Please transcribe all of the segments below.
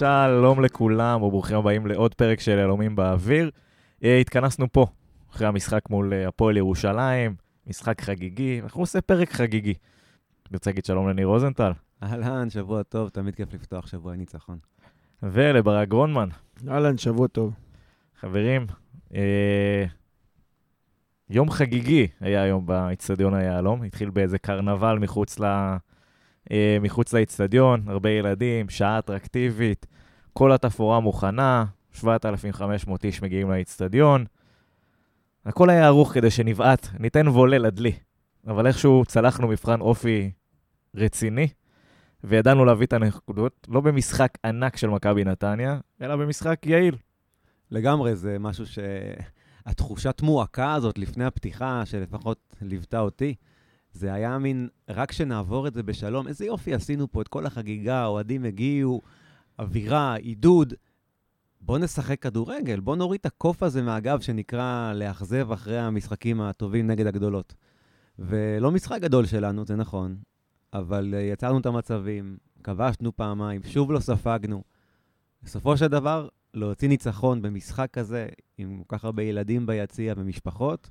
שלום לכולם, וברוכים הבאים לעוד פרק של יהלומים באוויר. אה, התכנסנו פה, אחרי המשחק מול אה, הפועל ירושלים, משחק חגיגי, אנחנו עושים פרק חגיגי. אני רוצה להגיד שלום לניר רוזנטל, אהלן, שבוע טוב, תמיד כיף לפתוח שבוע ניצחון. ולברק גרונמן. אהלן, שבוע טוב. חברים, אה, יום חגיגי היה היום באיצטדיון היהלום, התחיל באיזה קרנבל מחוץ, ל, אה, מחוץ לאיצטדיון, הרבה ילדים, שעה אטרקטיבית, כל התפאורה מוכנה, 7,500 איש מגיעים לאיצטדיון. הכל היה ערוך כדי שנבעט, ניתן וולה לדלי, אבל איכשהו צלחנו מבחן אופי רציני, וידענו להביא את הנקודות, לא במשחק ענק של מכבי נתניה, אלא במשחק יעיל. לגמרי, זה משהו ש... התחושת מועקה הזאת לפני הפתיחה, שלפחות ליוותה אותי, זה היה מין, רק שנעבור את זה בשלום, איזה יופי עשינו פה את כל החגיגה, אוהדים הגיעו, אווירה, עידוד. בוא נשחק כדורגל, בוא נוריד את הקוף הזה מהגב שנקרא לאכזב אחרי המשחקים הטובים נגד הגדולות. ולא משחק גדול שלנו, זה נכון, אבל אה, יצרנו את המצבים, כבשנו פעמיים, שוב לא ספגנו. בסופו של דבר, להוציא ניצחון במשחק כזה, עם כל כך הרבה ילדים ביציע ומשפחות,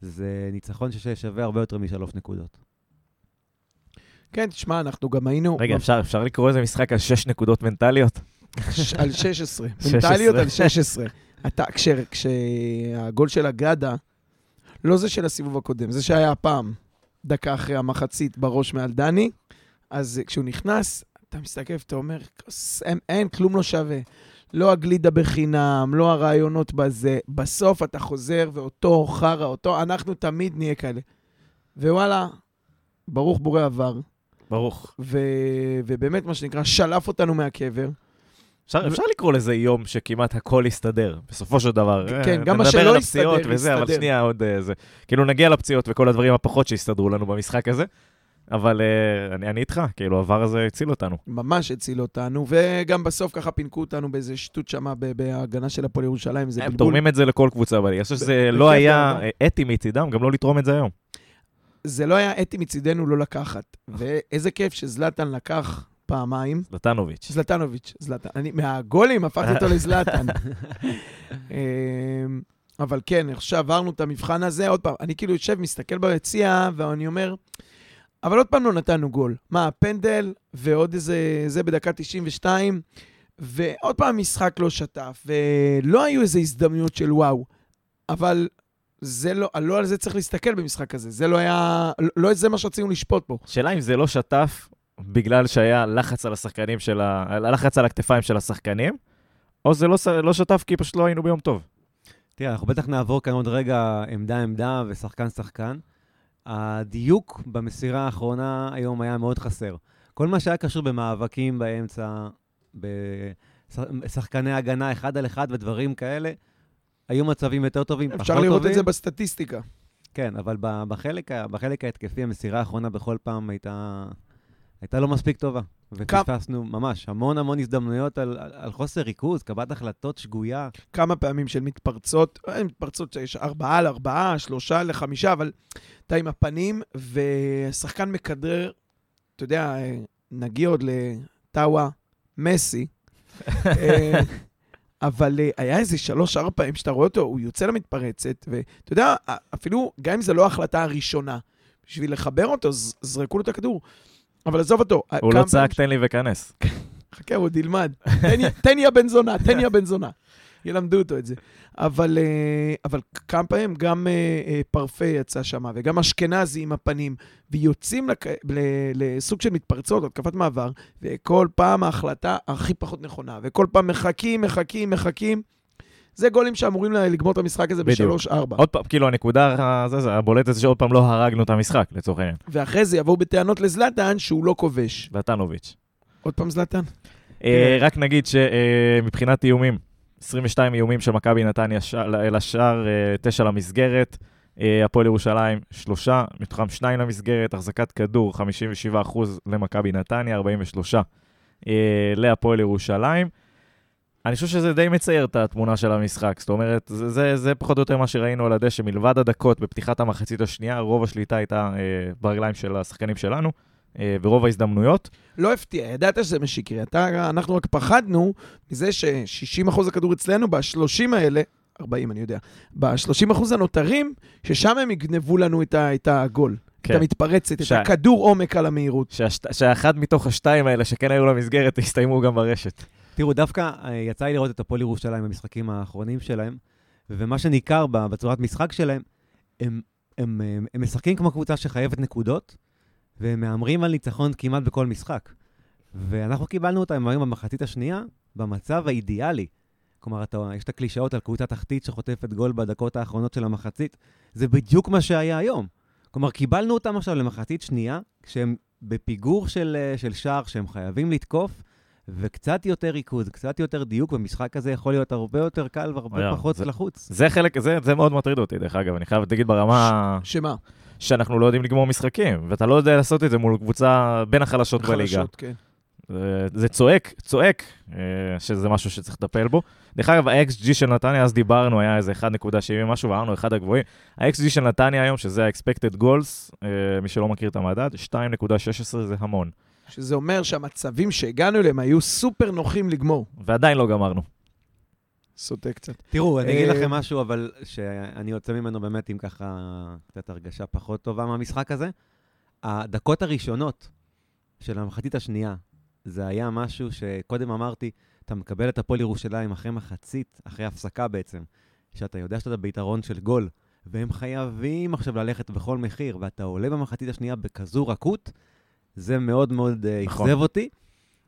זה ניצחון ששווה הרבה יותר משלוש נקודות. כן, תשמע, אנחנו גם היינו... רגע, אפשר, אפשר לקרוא איזה משחק על שש נקודות מנטליות? על 16. 16. מנטליות על 16. אתה, כש, כשהגול של אגדה, לא זה של הסיבוב הקודם, זה שהיה הפעם, דקה אחרי המחצית בראש מעל דני, אז כשהוא נכנס, אתה מסתכל ואתה אומר, אין, אין, כלום לא שווה. לא הגלידה בחינם, לא הרעיונות בזה. בסוף אתה חוזר ואותו חרא, אותו, אנחנו תמיד נהיה כאלה. ווואלה, ברוך בורא עבר. ברוך. ו... ובאמת, מה שנקרא, שלף אותנו מהקבר. אפשר, אפשר לקרוא לזה יום שכמעט הכל יסתדר, בסופו של דבר. כן, אה, גם מה נדבר שלא על יסתדר, הפציעות וזה, אבל יסתדר. שנייה, עוד אה, זה. כאילו, נגיע לפציעות וכל הדברים הפחות שהסתדרו לנו במשחק הזה, אבל אה, אני, אני איתך, כאילו, העבר הזה הציל אותנו. ממש הציל אותנו, וגם בסוף ככה פינקו אותנו באיזה שטות שמה בהגנה של הפועל ירושלים, זה הם בלבול. תורמים את זה לכל קבוצה בליגה. אני חושב שזה לא היה אתי מצידם, גם לא לתרום את זה היום. זה לא היה אתי מצידנו לא לקחת. ואיזה כיף שזלטן לקח פעמיים. זלטנוביץ'. זלטנוביץ', זלטן. אני מהגולים הפכתי אותו לזלטן. אמ, אבל כן, עכשיו עברנו את המבחן הזה, עוד פעם, אני כאילו יושב, מסתכל ביציע, ואני אומר, אבל עוד פעם לא נתנו גול. מה, פנדל, ועוד איזה, זה בדקה 92, ועוד פעם משחק לא שטף, ולא היו איזה הזדמנויות של וואו, אבל זה לא, לא על זה צריך להסתכל במשחק הזה, זה לא היה, לא זה מה שרצינו לשפוט פה. שאלה אם זה לא שטף בגלל שהיה לחץ על השחקנים של ה... לחץ על הכתפיים של השחקנים, או זה לא, לא שטף כי פשוט לא היינו ביום טוב. תראה, אנחנו בטח נעבור כאן עוד רגע עמדה-עמדה ושחקן-שחקן. הדיוק במסירה האחרונה היום היה מאוד חסר. כל מה שהיה קשור במאבקים באמצע, בשחקני הגנה אחד על אחד ודברים כאלה, היו מצבים יותר טובים, פחות אפשר טובים. לראות את זה בסטטיסטיקה. כן, אבל בחלק, בחלק ההתקפי, המסירה האחרונה בכל פעם הייתה, הייתה לא מספיק טובה. ופספסנו ממש המון המון הזדמנויות על, על, על חוסר ריכוז, קבלת החלטות שגויה. כמה פעמים של מתפרצות, אה, מתפרצות שיש ארבעה על ארבעה, שלושה לחמישה, אבל אתה עם הפנים, ושחקן מכדרר, אתה יודע, אה, נגיע עוד לטאווה, מסי, אה, אבל היה איזה שלוש-ארבע פעמים שאתה רואה אותו, הוא יוצא למתפרצת, ואתה יודע, אפילו, גם אם זו לא ההחלטה הראשונה, בשביל לחבר אותו, זרקו לו את הכדור. אבל עזוב אותו. הוא לא צעק, תן לי וכנס. חכה, הוא עוד ילמד. תן י- תן יא בן זונה, תן יא בן זונה. ילמדו אותו את זה. אבל, אה, אבל כמה פעמים גם אה, אה, פרפה יצא שם, וגם אשכנזי עם הפנים, ויוצאים לק... לסוג של מתפרצות, התקפת מעבר, וכל פעם ההחלטה הכי פחות נכונה, וכל פעם מחכים, מחכים, מחכים. זה גולים שאמורים לגמור את המשחק הזה בדיוק. בשלוש-ארבע. עוד פעם, כאילו, הנקודה הזה, זה הבולטת זה שעוד פעם לא הרגנו את המשחק, לצורך העניין. ואחרי זה יבואו בטענות לזלטן שהוא לא כובש. זלטנוביץ'. עוד פעם זלטן? אה, רק נגיד שמבחינת איומים, 22 איומים של מכבי נתניה לשער, אה, תשע למסגרת. אה, הפועל ירושלים, שלושה, מתוכם שניים למסגרת, החזקת כדור, 57% למכבי נתניה, 43 אה, להפועל ירושלים. אני חושב שזה די מצייר את התמונה של המשחק. זאת אומרת, זה, זה, זה פחות או יותר מה שראינו על הדשא. מלבד הדקות בפתיחת המחצית השנייה, רוב השליטה הייתה אה, ברגליים של השחקנים שלנו. אה, ברוב ההזדמנויות. לא הפתיע, ידעת שזה מה שיקרה. אתה, אנחנו רק פחדנו מזה ש-60% הכדור אצלנו, ב-30 האלה, 40 אני יודע, ב-30% הנותרים, ששם הם יגנבו לנו את, ה, את הגול. כן. את המתפרצת, ש- את הכדור עומק על המהירות. שהאחד מתוך השתיים האלה שכן היו למסגרת, הסתיימו גם ברשת. תראו, דווקא אה, יצא לי לראות את הפועל ירושלים במשחקים האחרונים שלהם, ומה שניכר בצורת משחק שלהם, הם, הם, הם, הם משחקים כמו קבוצה שחייבת נקודות, והם מהמרים על ניצחון כמעט בכל משחק. ואנחנו קיבלנו אותם היום במחצית השנייה, במצב האידיאלי. כלומר, אתה, יש את הקלישאות על קבוצה תחתית שחוטפת גול בדקות האחרונות של המחצית. זה בדיוק מה שהיה היום. כלומר, קיבלנו אותם עכשיו למחצית שנייה, כשהם בפיגור של, אה, של שער, שהם חייבים לתקוף, וקצת יותר ריכוז, קצת יותר דיוק, במשחק הזה יכול להיות הרבה יותר קל והרבה היה, פחות זה- לחוץ. זה חלק, זה, זה מאוד מטריד אותי, דרך אגב, אני חייב להגיד ברמה שמה? שאנחנו לא יודעים לגמור משחקים, ואתה לא יודע לעשות את זה מול קבוצה בין החלשות בליגה. חלשות, כן. זה, זה צועק, צועק, אה, שזה משהו שצריך לטפל בו. דרך אגב, ה-XG של נתניה, אז דיברנו, היה איזה 1.70 משהו, ואמרנו אחד הגבוהים. ה-XG של נתניה היום, שזה ה-expected goals, אה, מי שלא מכיר את המדד, 2.16 זה המון. שזה אומר שהמצבים שהגענו אליהם היו סופר נוחים לגמור. ועדיין לא גמרנו. סוטה קצת. תראו, אני אגיד אה, לכם משהו, אבל שאני יוצא ממנו באמת עם ככה קצת הרגשה פחות טובה מהמשחק הזה. הדקות הראשונות של המחצית השנייה, זה היה משהו שקודם אמרתי, אתה מקבל את הפועל ירושלים אחרי מחצית, אחרי הפסקה בעצם, שאתה יודע שאתה ביתרון של גול, והם חייבים עכשיו ללכת בכל מחיר, ואתה עולה במחצית השנייה בכזו רכות, זה מאוד מאוד אה, נכון. אכזב אותי.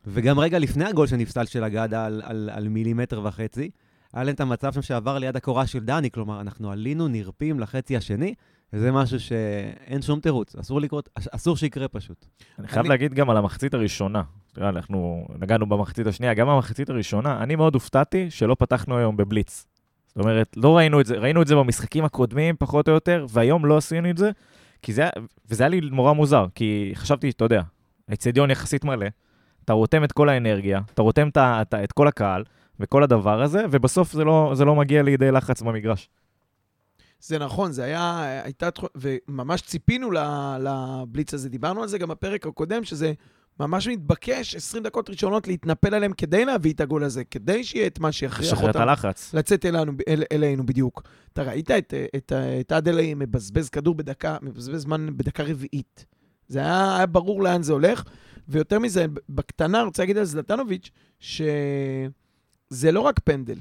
וגם רגע לפני הגול שנפסל של אגדה על, על, על מילימטר וחצי, היה להם את המצב שם שעבר ליד הקורה של דני, כלומר, אנחנו עלינו נרפים לחצי השני, וזה משהו שאין שום תירוץ, אסור לקרות, אסור שיקרה פשוט. אני חייב אני- להגיד גם על המחצית הראשונה. תראה, אנחנו נגענו במחצית השנייה, גם במחצית הראשונה, אני מאוד הופתעתי שלא פתחנו היום בבליץ. זאת אומרת, לא ראינו את זה, ראינו את זה במשחקים הקודמים, פחות או יותר, והיום לא עשינו את זה, כי זה, וזה היה לי נורא מוזר, כי חשבתי, אתה יודע, האצטדיון יחסית מלא, אתה רותם את כל האנרגיה, אתה רותם את, את, את כל הקהל וכל הדבר הזה, ובסוף זה לא, זה לא מגיע לידי לחץ במגרש. זה נכון, זה היה, הייתה, וממש ציפינו לבליץ הזה. דיברנו על זה גם בפרק הקודם, שזה ממש מתבקש 20 דקות ראשונות להתנפל עליהם כדי להביא את הגול הזה, כדי שיהיה את מה שיכריח לשחרר את אותם הלחץ. לצאת אלינו, אל, אלינו בדיוק. אתה ראית את, את, את אדלי מבזבז כדור בדקה, מבזבז זמן בדקה רביעית. זה היה, היה ברור לאן זה הולך, ויותר מזה, בקטנה, רוצה להגיד על זלטנוביץ', שזה לא רק פנדל.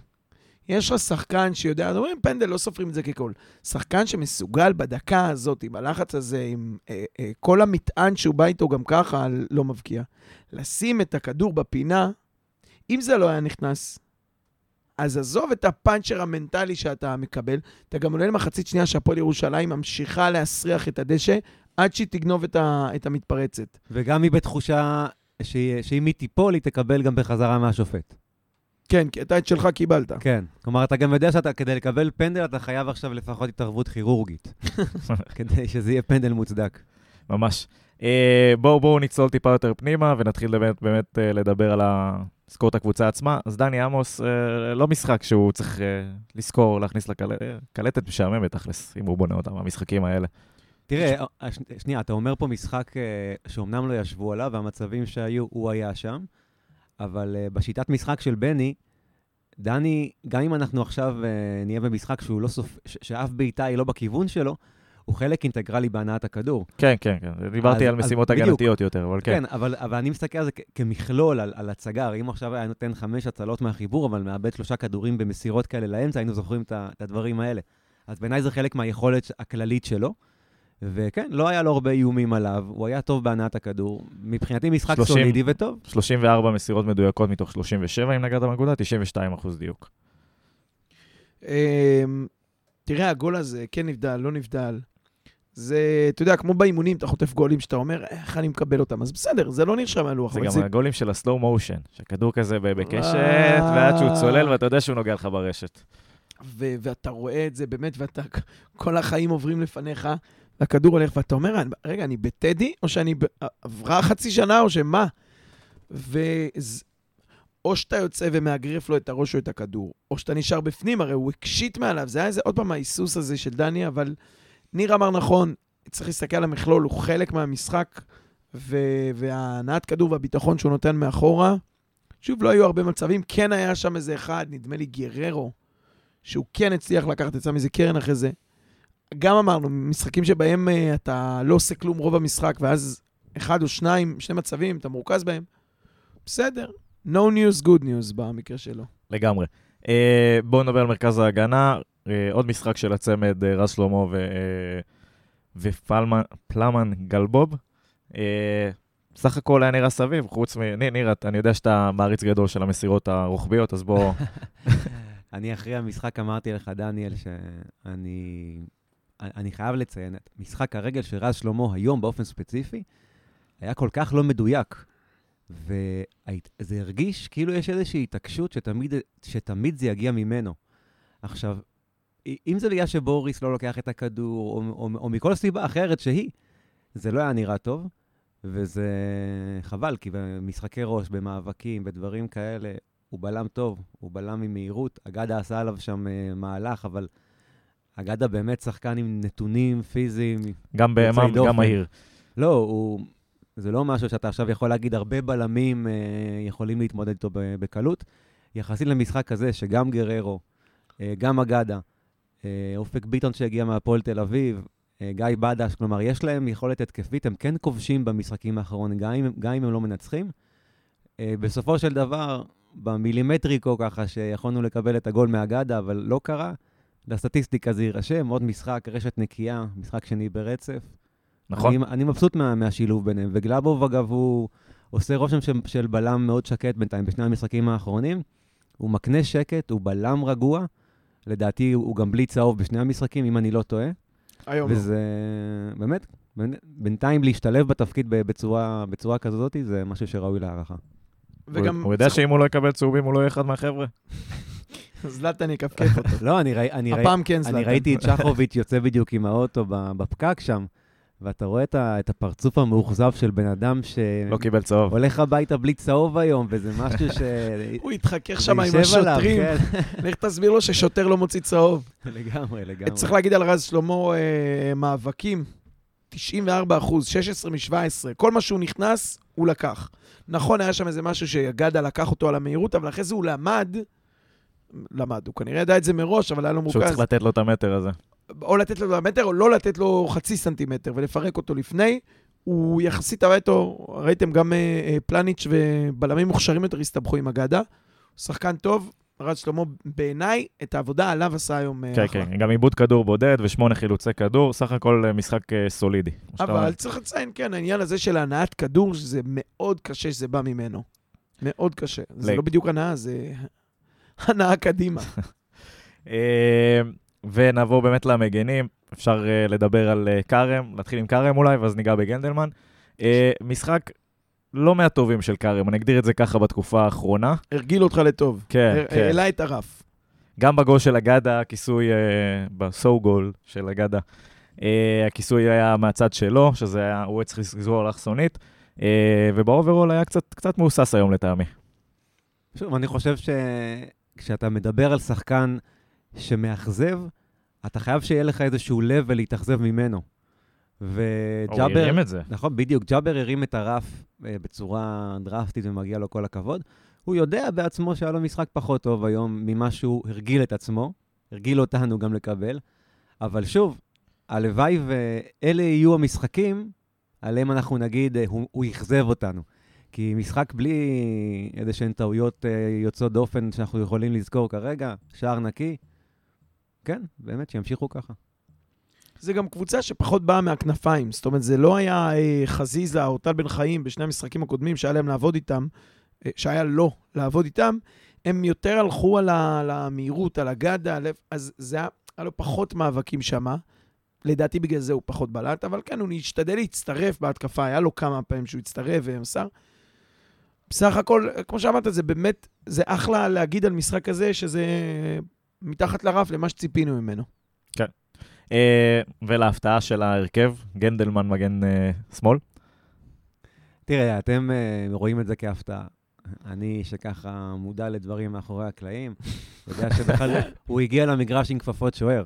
יש לך שחקן שיודע, אז אומרים פנדל, לא סופרים את זה כגול. שחקן שמסוגל בדקה הזאת, עם הלחץ הזה, עם אה, אה, כל המטען שהוא בא איתו גם ככה, לא מבקיע. לשים את הכדור בפינה, אם זה לא היה נכנס, אז עזוב את הפאנצ'ר המנטלי שאתה מקבל, אתה גם עולה למחצית שנייה שהפועל ירושלים ממשיכה להסריח את הדשא עד שהיא תגנוב את, ה, את המתפרצת. וגם היא בתחושה שאם היא תיפול, היא תקבל גם בחזרה מהשופט. כן, כי אתה את שלך קיבלת. כן. כלומר, אתה גם יודע שאתה, כדי לקבל פנדל, אתה חייב עכשיו לפחות התערבות כירורגית, כדי שזה יהיה פנדל מוצדק. ממש. אה, בואו בואו נצלול טיפה יותר פנימה ונתחיל באמת, באמת אה, לדבר על ה... לזכור את הקבוצה עצמה. אז דני עמוס, אה, לא משחק שהוא צריך לזכור, להכניס לקלטת, קלטת משעממת תכלס, אם הוא בונה אותה, המשחקים האלה. תראה, אה, ש- שנייה, אתה אומר פה משחק שאומנם לא ישבו עליו, והמצבים שהיו, הוא היה שם, אבל אה, בשיטת משחק של בני, דני, גם אם אנחנו עכשיו אה, נהיה במשחק שהוא לא סופ... ש- שאף בעיטה היא לא בכיוון שלו, הוא חלק אינטגרלי בהנעת הכדור. כן, כן, כן. דיברתי אז- על משימות. הגנתיות יותר, אבל כן. כן, אבל, אבל אני מסתכל על זה כ- כמכלול, על, על הצגה. אם עכשיו היה נותן חמש הצלות מהחיבור, אבל מאבד שלושה כדורים במסירות כאלה לאמצע, היינו זוכרים את הדברים האלה. אז בעיניי זה חלק מהיכולת הכללית שלו. וכן, לא היה לו הרבה איומים עליו, הוא היה טוב בהנעת הכדור. מבחינתי משחק 30. סולידי וטוב. 34 מסירות מדויקות מתוך 37, אם נגעת בנקודה, 92 אחוז דיוק. אמ, תראה, הגול הזה, כן נבדל, לא נבדל. זה, אתה יודע, כמו באימונים, אתה חוטף גולים שאתה אומר, איך אני מקבל אותם? אז בסדר, זה לא נרשם מהלוח. זה גם הגולים של הסלואו מושן, שהכדור כזה בקשת, אה. ועד שהוא צולל ואתה יודע שהוא נוגע לך ברשת. ו- ואתה רואה את זה באמת, ואתה, כל החיים עוברים לפניך, והכדור הולך, ואתה אומר, "אני- רגע, אני בטדי, או שאני, עברה חצי שנה, או שמה? ואז... או שאתה יוצא ומאגרף לו את הראש או את הכדור, או שאתה נשאר בפנים, הרי הוא הקשיט מעליו, זה היה איזה, עוד פעם, ההיסוס הזה של דני, אבל ניר אמר נכון, צריך להסתכל על המכלול, הוא חלק מהמשחק, ו- והנעת כדור והביטחון שהוא נותן מאחורה, שוב, לא היו הרבה מצבים. כן היה שם איזה אחד, נדמה לי גררו, שהוא כן הצליח לקחת את זה מזה קרן אחרי זה. גם אמרנו, משחקים שבהם uh, אתה לא עושה כלום רוב המשחק, ואז אחד או שניים, שני מצבים, אתה מורכז בהם, בסדר. No news, good news במקרה שלו. לגמרי. Uh, בואו נדבר על מרכז ההגנה. Uh, עוד משחק של הצמד uh, רז שלמה ו... uh, ופלמן גלבוב. Uh, סך הכל היה נראה סביב, חוץ מ... ניר, אני יודע שאתה מעריץ גדול של המסירות הרוחביות, אז בוא... אני אחרי המשחק אמרתי לך, דניאל, שאני אני חייב לציין, משחק הרגל של רז שלמה היום באופן ספציפי, היה כל כך לא מדויק. וזה הרגיש כאילו יש איזושהי התעקשות שתמיד, שתמיד זה יגיע ממנו. עכשיו, אם זה בגלל שבוריס לא לוקח את הכדור, או, או, או מכל סיבה אחרת שהיא, זה לא היה נראה טוב, וזה חבל, כי במשחקי ראש, במאבקים, בדברים כאלה, הוא בלם טוב, הוא בלם עם מהירות. אגדה עשה עליו שם uh, מהלך, אבל אגדה באמת שחקן עם נתונים פיזיים. גם בהמם, גם מהיר. לא, הוא... זה לא משהו שאתה עכשיו יכול להגיד, הרבה בלמים uh, יכולים להתמודד איתו בקלות. יחסית למשחק הזה, שגם גררו, uh, גם אגדה, uh, אופק ביטון שהגיע מהפועל תל אביב, uh, גיא בדש, כלומר, יש להם יכולת התקפית, הם כן כובשים במשחקים האחרונים, גם גם אם הם לא מנצחים. Uh, בסופו של דבר, במילימטריקו ככה, שיכולנו לקבל את הגול מאגדה, אבל לא קרה. לסטטיסטיקה זה יירשם, עוד משחק, רשת נקייה, משחק שני ברצף. נכון. אני, אני מבסוט מה, מהשילוב ביניהם. וגלאבוב, אגב, הוא עושה רושם של, של בלם מאוד שקט בינתיים בשני המשחקים האחרונים. הוא מקנה שקט, הוא בלם רגוע. לדעתי, הוא גם בלי צהוב בשני המשחקים, אם אני לא טועה. היום לא. וזה לא. באמת, בינתיים להשתלב בתפקיד בצורה, בצורה כזאת, זה משהו שראוי להערכה. וגם... הוא יודע שאם הוא לא יקבל צהובים, הוא לא יהיה אחד מהחבר'ה. זלטן יכפכף אותו. לא, אני, ראי, אני, הפעם כן זלטן. אני ראיתי את שחוביץ' יוצא בדיוק עם האוטו בפקק שם, ואתה רואה את, ה, את הפרצוף המאוכזב של בן אדם ש... לא קיבל צהוב. הולך הביתה בלי צהוב היום, וזה משהו ש... הוא התחכך שם עם השוטרים. כן. לך תסביר לו ששוטר לא מוציא צהוב. לגמרי, לגמרי. צריך להגיד על רז שלמה, אה, מאבקים, 94 אחוז, 16 מ-17, כל מה שהוא נכנס, הוא לקח. נכון, היה שם איזה משהו שגדה לקח אותו על המהירות, אבל אחרי זה הוא למד למד. הוא כנראה ידע את זה מראש, אבל היה לו מורכז. שהוא צריך לתת לו את המטר הזה. או לתת לו את המטר, או לא לתת לו חצי סנטימטר ולפרק אותו לפני. הוא יחסית, ראיתו, ראיתם גם אה, אה, פלניץ' ובלמים מוכשרים יותר הסתבכו עם אגדה. שחקן טוב, רז שלמה, בעיניי, את העבודה עליו עשה היום אה, כן, אחלה. כן, גם עיבוד כדור בודד ושמונה חילוצי כדור, סך הכל משחק סולידי. אבל צריך לציין, כן, העניין הזה של הנעת כדור, שזה מאוד קשה שזה בא ממנו. מאוד קשה. זה לא בדיוק הנאה, זה הנאה קדימה. אה, ונעבור באמת למגנים. אפשר uh, לדבר על uh, כרם, נתחיל עם כרם אולי, ואז ניגע בגנדלמן. Uh, משחק לא מהטובים של כרם, אני אגדיר את זה ככה בתקופה האחרונה. הרגיל אותך לטוב. כן, כן. העלה את הרף. גם בגול של אגדה, הכיסוי, uh, בסו גול של אגדה, אה, הכיסוי היה מהצד שלו, שזה היה, הוא היה צריך לסגור אלכסונית, אה, וב overall היה קצת, קצת מהוסס היום לטעמי. שוב, אני חושב שכשאתה מדבר על שחקן שמאכזב, אתה חייב שיהיה לך איזשהו לב ולהתאכזב ממנו. וג'אבר... הוא הרים את זה. נכון, בדיוק. ג'אבר הרים את הרף אה, בצורה דרסטית ומגיע לו כל הכבוד. הוא יודע בעצמו שהיה לו משחק פחות טוב היום ממה שהוא הרגיל את עצמו, הרגיל אותנו גם לקבל. אבל שוב, הלוואי ואלה יהיו המשחקים עליהם אנחנו נגיד, אה, הוא, הוא אכזב אותנו. כי משחק בלי איזה שהן טעויות אה, יוצאות דופן שאנחנו יכולים לזכור כרגע, שער נקי, כן, באמת, שימשיכו ככה. זה גם קבוצה שפחות באה מהכנפיים. זאת אומרת, זה לא היה אה, חזיזה או טל בן חיים בשני המשחקים הקודמים שהיה להם לעבוד איתם, אה, שהיה לו לעבוד איתם, הם יותר הלכו על, ה, על המהירות, על הגדה, אז זה היה, היה לו פחות מאבקים שמה. לדעתי בגלל זה הוא פחות בלט, אבל כן, הוא השתדל להצטרף בהתקפה, היה לו כמה פעמים שהוא הצטרף ומסר. בסך הכל, כמו שאמרת, זה באמת, זה אחלה להגיד על משחק כזה, שזה מתחת לרף למה שציפינו ממנו. כן. אה, ולהפתעה של ההרכב, גנדלמן מגן אה, שמאל? תראה, אתם אה, רואים את זה כהפתעה. אני, שככה מודע לדברים מאחורי הקלעים, יודע שבכלל הוא הגיע למגרש עם כפפות שוער.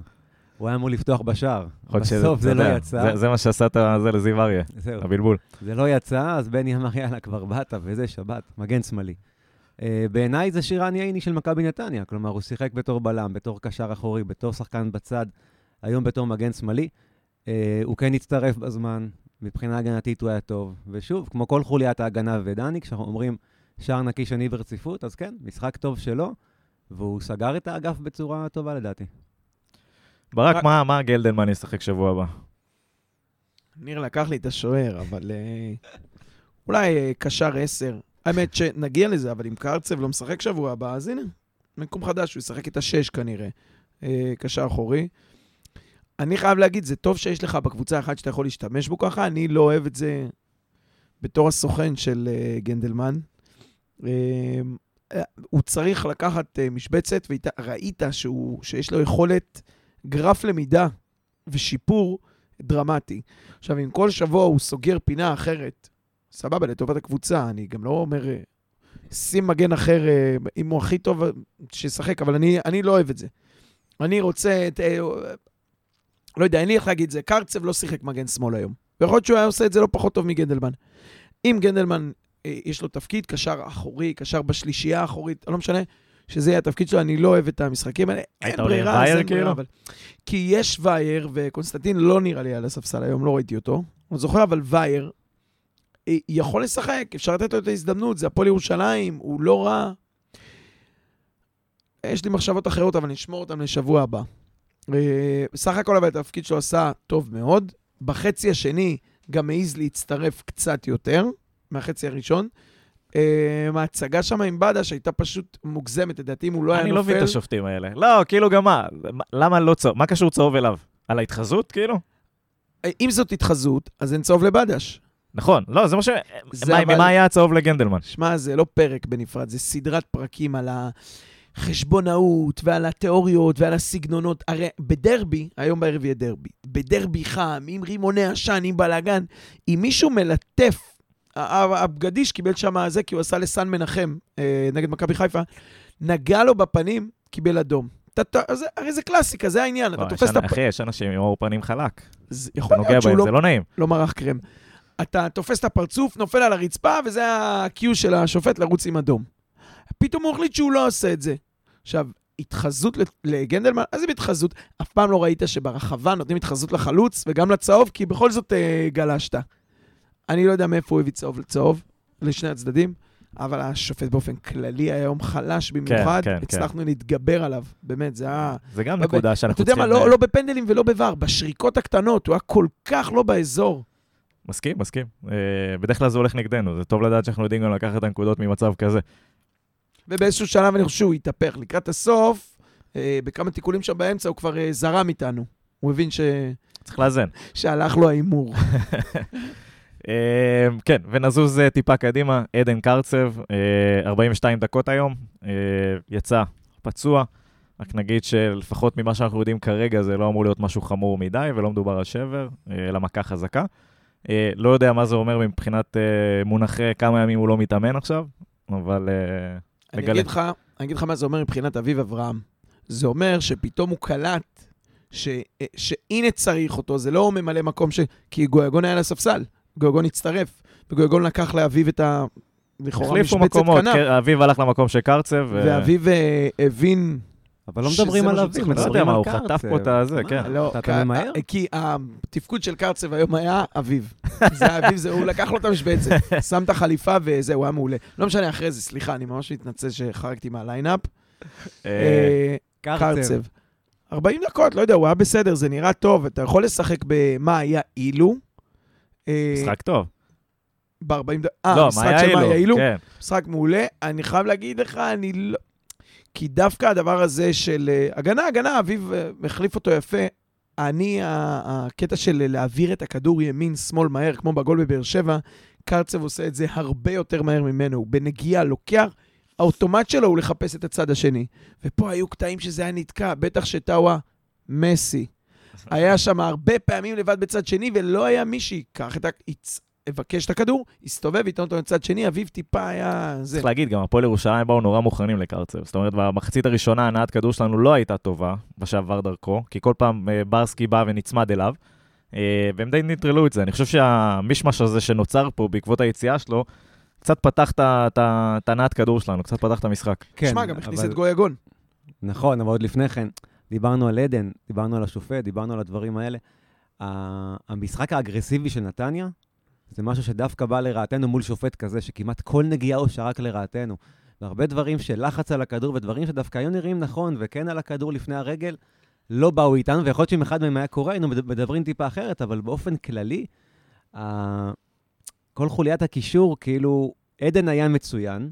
הוא היה אמור לפתוח בשער. בסוף אתה זה לא יצא. זה- זה מה שעשה את זה לזיו אריה. הבלבול. זה לא יצא, אז בני אמר, יאללה, כבר באת, וזה שבת, מגן שמאלי. Uh, בעיניי זה שירן ייני של מכבי נתניה, כלומר, הוא שיחק בתור בלם, בתור קשר אחורי, בתור שחקן בצד, היום בתור מגן שמאלי. Uh, הוא כן הצטרף בזמן, מבחינה הגנתית הוא היה טוב. ושוב, כמו כל חוליית ההגנה ודני, כשאנחנו אומרים שער נקי שני ברציפות, אז כן, משחק טוב שלו, והוא סגר את האגף בצורה טובה לדעתי. ברק, רק- מה- מה גלדלמן ישחק שבוע הבא? ניר לקח לי את השוער, אבל אה, אולי אה, קשר עשר. האמת שנגיע לזה, אבל אם קרצב לא משחק שבוע הבא, אז הנה, מקום חדש, הוא ישחק את השש כנראה. אה, קשר אחורי. אני חייב להגיד, זה טוב שיש לך בקבוצה אחת שאתה יכול להשתמש בו ככה, אני לא אוהב את זה בתור הסוכן של גנדלמן. הוא צריך לקחת משבצת, וראית שיש לו יכולת גרף למידה ושיפור דרמטי. עכשיו, אם כל שבוע הוא סוגר פינה אחרת, סבבה, לטובת הקבוצה, אני גם לא אומר, אה, שים מגן אחר, אה, אם הוא הכי טוב, אה, שישחק, אבל אני, אני לא אוהב את זה. אני רוצה את... לא יודע, אין לי איך להגיד את זה. קרצב לא שיחק מגן שמאל היום. ויכול להיות שהוא היה עושה את זה לא פחות טוב מגנדלמן. אם גנדלמן, יש לו תפקיד, קשר אחורי, קשר בשלישייה האחורית, לא משנה, שזה יהיה התפקיד שלו, אני לא אוהב את המשחקים האלה. אין ברירה, אז אין ברירה, כאילו? אבל... כי יש וייר, וקונסטנטין לא נראה לי על הספסל היום, לא ראיתי אותו. אני זוכר, אבל וייר אה, יכול לשחק, אפשר לתת לו את ההזדמנות, זה הפועל ירושלים, הוא לא רע. יש לי מחשבות אחרות, אבל נשמור אותן לשבוע הבא. אה, בסך הכל אבל התפקיד שלו עשה טוב מאוד. בחצי השני גם העז להצטרף קצת יותר מהחצי הראשון. אה, ההצגה שם עם בדש הייתה פשוט מוגזמת, לדעתי אם הוא לא היה אני נופל... לא מבין את השופטים האלה. לא, כאילו גם מה? מה- למה לא צהוב? מה קשור צהוב אליו? על ההתחזות, כאילו? אם זאת התחזות, אז אין צהוב לבדש. נכון, לא, זה מה ש... זה מה- אבל- ממה היה הצהוב לגנדלמן? שמע, זה לא פרק בנפרד, זה סדרת פרקים על החשבונאות ועל התיאוריות ועל הסגנונות. הרי בדרבי, היום בערב יהיה דרבי, בדרבי חם, עם רימוני עשן, עם בלאגן, אם מישהו מלטף, הבגדיש קיבל שם זה כי הוא עשה לסן מנחם אה, נגד מכבי חיפה, נגע לו בפנים, קיבל אדום. אז- הרי זה קלאסיקה, זה העניין, אתה תופס את אנ- הפ... אחי, יש אנשים עם עור פנים חלק. יכול להיות שהוא לא זה לא נעים. לא מרח קרם. אתה תופס את הפרצוף, נופל על הרצפה, וזה ה-Q של השופט לרוץ עם אדום. פתאום הוא החליט שהוא לא עושה את זה. עכשיו, התחזות לגנדלמן, איזה התחזות? אף פעם לא ראית שברחבה נותנים התחזות לחלוץ וגם לצהוב, כי בכל זאת אה, גלשת. אני לא יודע מאיפה הוא הביא צהוב לצהוב, לשני הצדדים, אבל השופט באופן כללי היה היום חלש במיוחד. כן, כן. הצלחנו להתגבר עליו, באמת, זה היה... זה גם אבל- נקודה אתה שאנחנו יודע מה, צריכים... לא, לא בפנדלים ולא בVAR, בשריקות הקטנות, הוא היה כל כך לא באזור. מסכים, מסכים. אה, בדרך כלל זה הולך נגדנו, זה טוב לדעת שאנחנו יודעים גם לקחת את הנקודות ממצב כזה. ובאיזשהו שלב אני חושב שהוא התהפך. לקראת הסוף, אה, בכמה תיקולים שם באמצע, הוא כבר אה, זרם איתנו. הוא הבין ש... צריך לאזן. שהלך לו ההימור. אה, כן, ונזוז אה, טיפה קדימה, עדן קרצב, אה, 42 דקות היום, אה, יצא פצוע. רק נגיד שלפחות ממה שאנחנו יודעים כרגע זה לא אמור להיות משהו חמור מדי ולא מדובר על שבר, אה, אלא מכה חזקה. אה, לא יודע מה זה אומר מבחינת אה, מונחי כמה ימים הוא לא מתאמן עכשיו, אבל אה, אני נגלה. אגיד לך, אני אגיד לך מה זה אומר מבחינת אביב אברהם. זה אומר שפתאום הוא קלט ש, אה, שהנה צריך אותו, זה לא ממלא מקום ש... כי גויגון היה על הספסל, גויגון הצטרף, וגויגון לקח לאביב את ה... לכאורה החליפו משבצת מקומות, כנף. כן, אביב הלך למקום של קרצב. ו- ואביב אה, הבין אבל לא מדברים על אביב, צריך לא. יודע מדברים מה, הוא. חטף פה את הזה, כן. לא, אתה- כי- אתה ממהר? כי התפקוד של קרצב היום היה אביב. זה היה אביב, זה- הוא לקח לו את המשבצת, שם את החליפה וזהו, הוא היה מעולה. לא משנה, אחרי זה, סליחה, אני ממש מתנצל שחרגתי מהליינאפ. אה, אה, קרצב. 40 דקות, לא יודע, הוא היה בסדר, זה נראה טוב, אתה יכול לשחק במה היה אילו. אה, משחק טוב. ב-40 דקות. אה, לא, משחק של מה? אילו? כן. משחק מעולה. אני חייב להגיד לך, אני לא... כי דווקא הדבר הזה של אה, הגנה, הגנה, אביב אה, החליף אותו יפה. אני, הקטע של להעביר את הכדור ימין-שמאל מהר, כמו בגול בבאר שבע, קרצב עושה את זה הרבה יותר מהר ממנו. הוא בנגיעה לוקח, האוטומט שלו הוא לחפש את הצד השני. ופה היו קטעים שזה היה נתקע, בטח שטאווה, מסי. היה שם הרבה פעמים לבד בצד שני, ולא היה מי שייקח את ה... לבקש את הכדור, הסתובב, ייתן אותו לצד שני, אביב טיפה היה... זה. צריך להגיד, גם הפועל ירושלים באו נורא מוכנים לקרצב. זאת אומרת, במחצית הראשונה הנעת כדור שלנו לא הייתה טובה, בשעבר דרכו, כי כל פעם אה, ברסקי בא ונצמד אליו, אה, והם די נטרלו את זה. אני חושב שהמישמש הזה שנוצר פה בעקבות היציאה שלו, קצת פתח את הנעת כדור שלנו, קצת פתח את המשחק. כן, שמע, גם הכניס אבל- את גויגון. נכון, אבל עוד לפני כן, דיברנו על עדן, דיברנו על השופט, דיברנו על הדברים האלה. המשחק האגרסיבי של נתניה, זה משהו שדווקא בא לרעתנו מול שופט כזה, שכמעט כל נגיעה הוא שרק לרעתנו. והרבה דברים של לחץ על הכדור, ודברים שדווקא היו נראים נכון, וכן על הכדור לפני הרגל, לא באו איתנו, ויכול להיות שאם אחד מהם היה קורה, היינו מד- מדברים טיפה אחרת, אבל באופן כללי, כל חוליית הקישור, כאילו, עדן היה מצוין,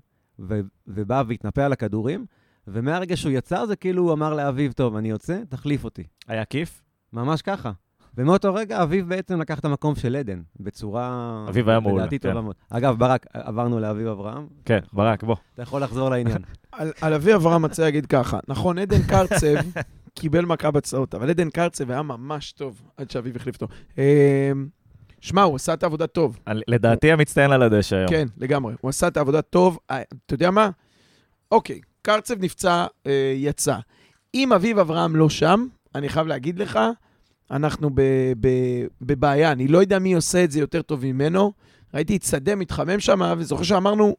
ובא והתנפל על הכדורים, ומהרגע שהוא יצא, זה כאילו הוא אמר לאביב, טוב, אני יוצא, תחליף אותי. היה כיף? ממש ככה. ומאותו רגע אביב בעצם לקח את המקום של עדן, בצורה... אביב היה מעולה, לדעתי כן. טובה מאוד. אגב, ברק, עברנו לאביב אברהם, כן, ברק, בוא. אתה יכול לחזור לעניין. על, על אבי אברהם רוצה להגיד ככה, נכון, עדן קרצב קיבל מכה בצעות, אבל עדן קרצב היה ממש טוב עד שאביב החליף אותו. אה, שמע, הוא עשה את העבודה טוב. על- לדעתי המצטיין על הדשא היום. כן, לגמרי. הוא עשה את העבודה טוב. אה, אתה יודע מה? אוקיי, קרצב נפצע, אה, יצא. אם אביב אברהם לא שם, אני חייב להגיד לך, אנחנו ב- ב- בבעיה. אני לא יודע מי עושה את זה יותר טוב ממנו. ראיתי את שדה מתחמם שם, וזוכר שאמרנו,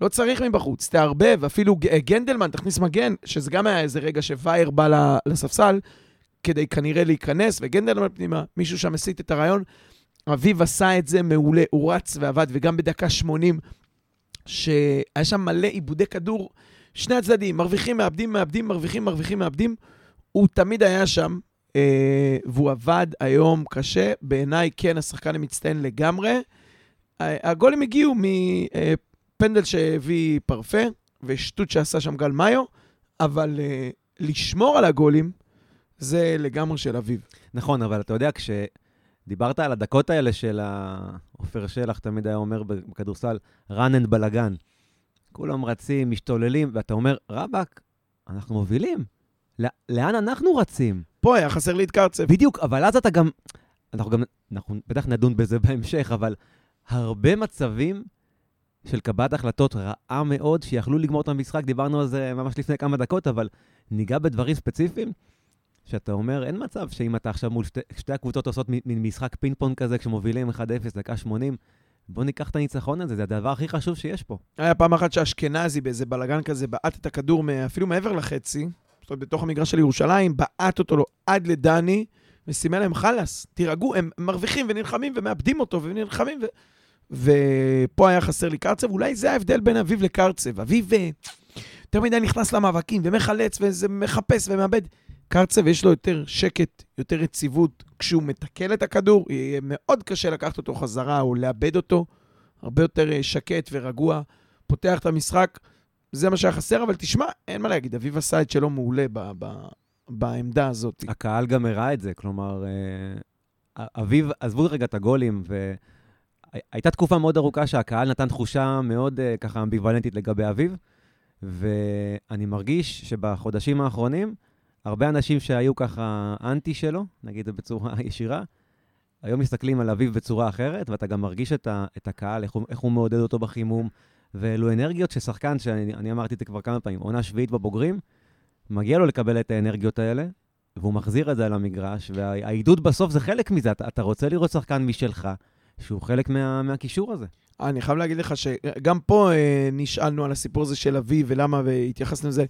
לא צריך מבחוץ, תערבב, אפילו ג- גנדלמן, תכניס מגן, שזה גם היה איזה רגע שווייר בא לספסל, כדי כנראה להיכנס, וגנדלמן פנימה, מישהו שם הסיט את הרעיון. אביב עשה את זה מעולה, הוא רץ ועבד, וגם בדקה 80, שהיה שם מלא עיבודי כדור, שני הצדדים, מרוויחים, מאבדים, מאבדים, מרוויחים, מרוויחים, מאבדים. הוא תמיד היה שם, אה, והוא עבד היום קשה. בעיניי, כן, השחקן המצטיין לגמרי. הגולים הגיעו מפנדל שהביא פרפה, ושטות שעשה שם גל מאיו, אבל אה, לשמור על הגולים, זה לגמרי של אביב. נכון, אבל אתה יודע, כשדיברת על הדקות האלה של עופר שלח, תמיד היה אומר בכדורסל, run and בלאגן. כולם רצים, משתוללים, ואתה אומר, רבאק, אנחנו מובילים. לא- לאן אנחנו רצים? פה היה חסר לי את קרצב. בדיוק, אבל אז אתה גם... אנחנו גם... אנחנו בטח נדון בזה בהמשך, אבל הרבה מצבים של קבלת החלטות רעה מאוד, שיכלו לגמור את המשחק, דיברנו על זה ממש לפני כמה דקות, אבל ניגע בדברים ספציפיים, שאתה אומר, אין מצב שאם אתה עכשיו מול שתי, שתי הקבוצות עושות מין משחק פינג פונג כזה, כשמובילים 1-0, דקה 80, בוא ניקח את הניצחון הזה, זה הדבר הכי חשוב שיש פה. היה פעם אחת שאשכנזי באיזה בלאגן כזה בעט את הכדור אפילו מעבר לחצי, זאת אומרת, בתוך המגרש של ירושלים, בעט אותו לו עד לדני, וסימן להם, חלאס, תירגעו, הם מרוויחים ונלחמים ומאבדים אותו ונלחמים. ו... ופה היה חסר לי קרצב, אולי זה ההבדל בין אביב לקרצב. אביב אה, יותר מדי נכנס למאבקים ומחלץ וזה מחפש ומאבד. קרצב יש לו יותר שקט, יותר יציבות. כשהוא מתקל את הכדור, יהיה מאוד קשה לקחת אותו חזרה או לאבד אותו. הרבה יותר אה, שקט ורגוע, פותח את המשחק. זה מה שהיה חסר, אבל תשמע, אין מה להגיד, אביב עשה את שלו מעולה ב- ב- בעמדה הזאת. הקהל גם הראה את זה, כלומר, אה, אביב, עזבו רגע את הגולים, והייתה תקופה מאוד ארוכה שהקהל נתן תחושה מאוד אה, ככה אמביוולנטית לגבי אביב, ואני מרגיש שבחודשים האחרונים, הרבה אנשים שהיו ככה אנטי שלו, נגיד בצורה ישירה, היום מסתכלים על אביב בצורה אחרת, ואתה גם מרגיש את, ה, את הקהל, איך הוא, איך הוא מעודד אותו בחימום, ואלו אנרגיות ששחקן, שאני אני אמרתי את זה כבר כמה פעמים, עונה שביעית בבוגרים, מגיע לו לקבל את האנרגיות האלה, והוא מחזיר את זה על המגרש, והעידוד בסוף זה חלק מזה. אתה, אתה רוצה לראות שחקן משלך, שהוא חלק מה, מהקישור הזה. אני חייב להגיד לך שגם פה אה, נשאלנו על הסיפור הזה של אביב ולמה, והתייחסנו לזה.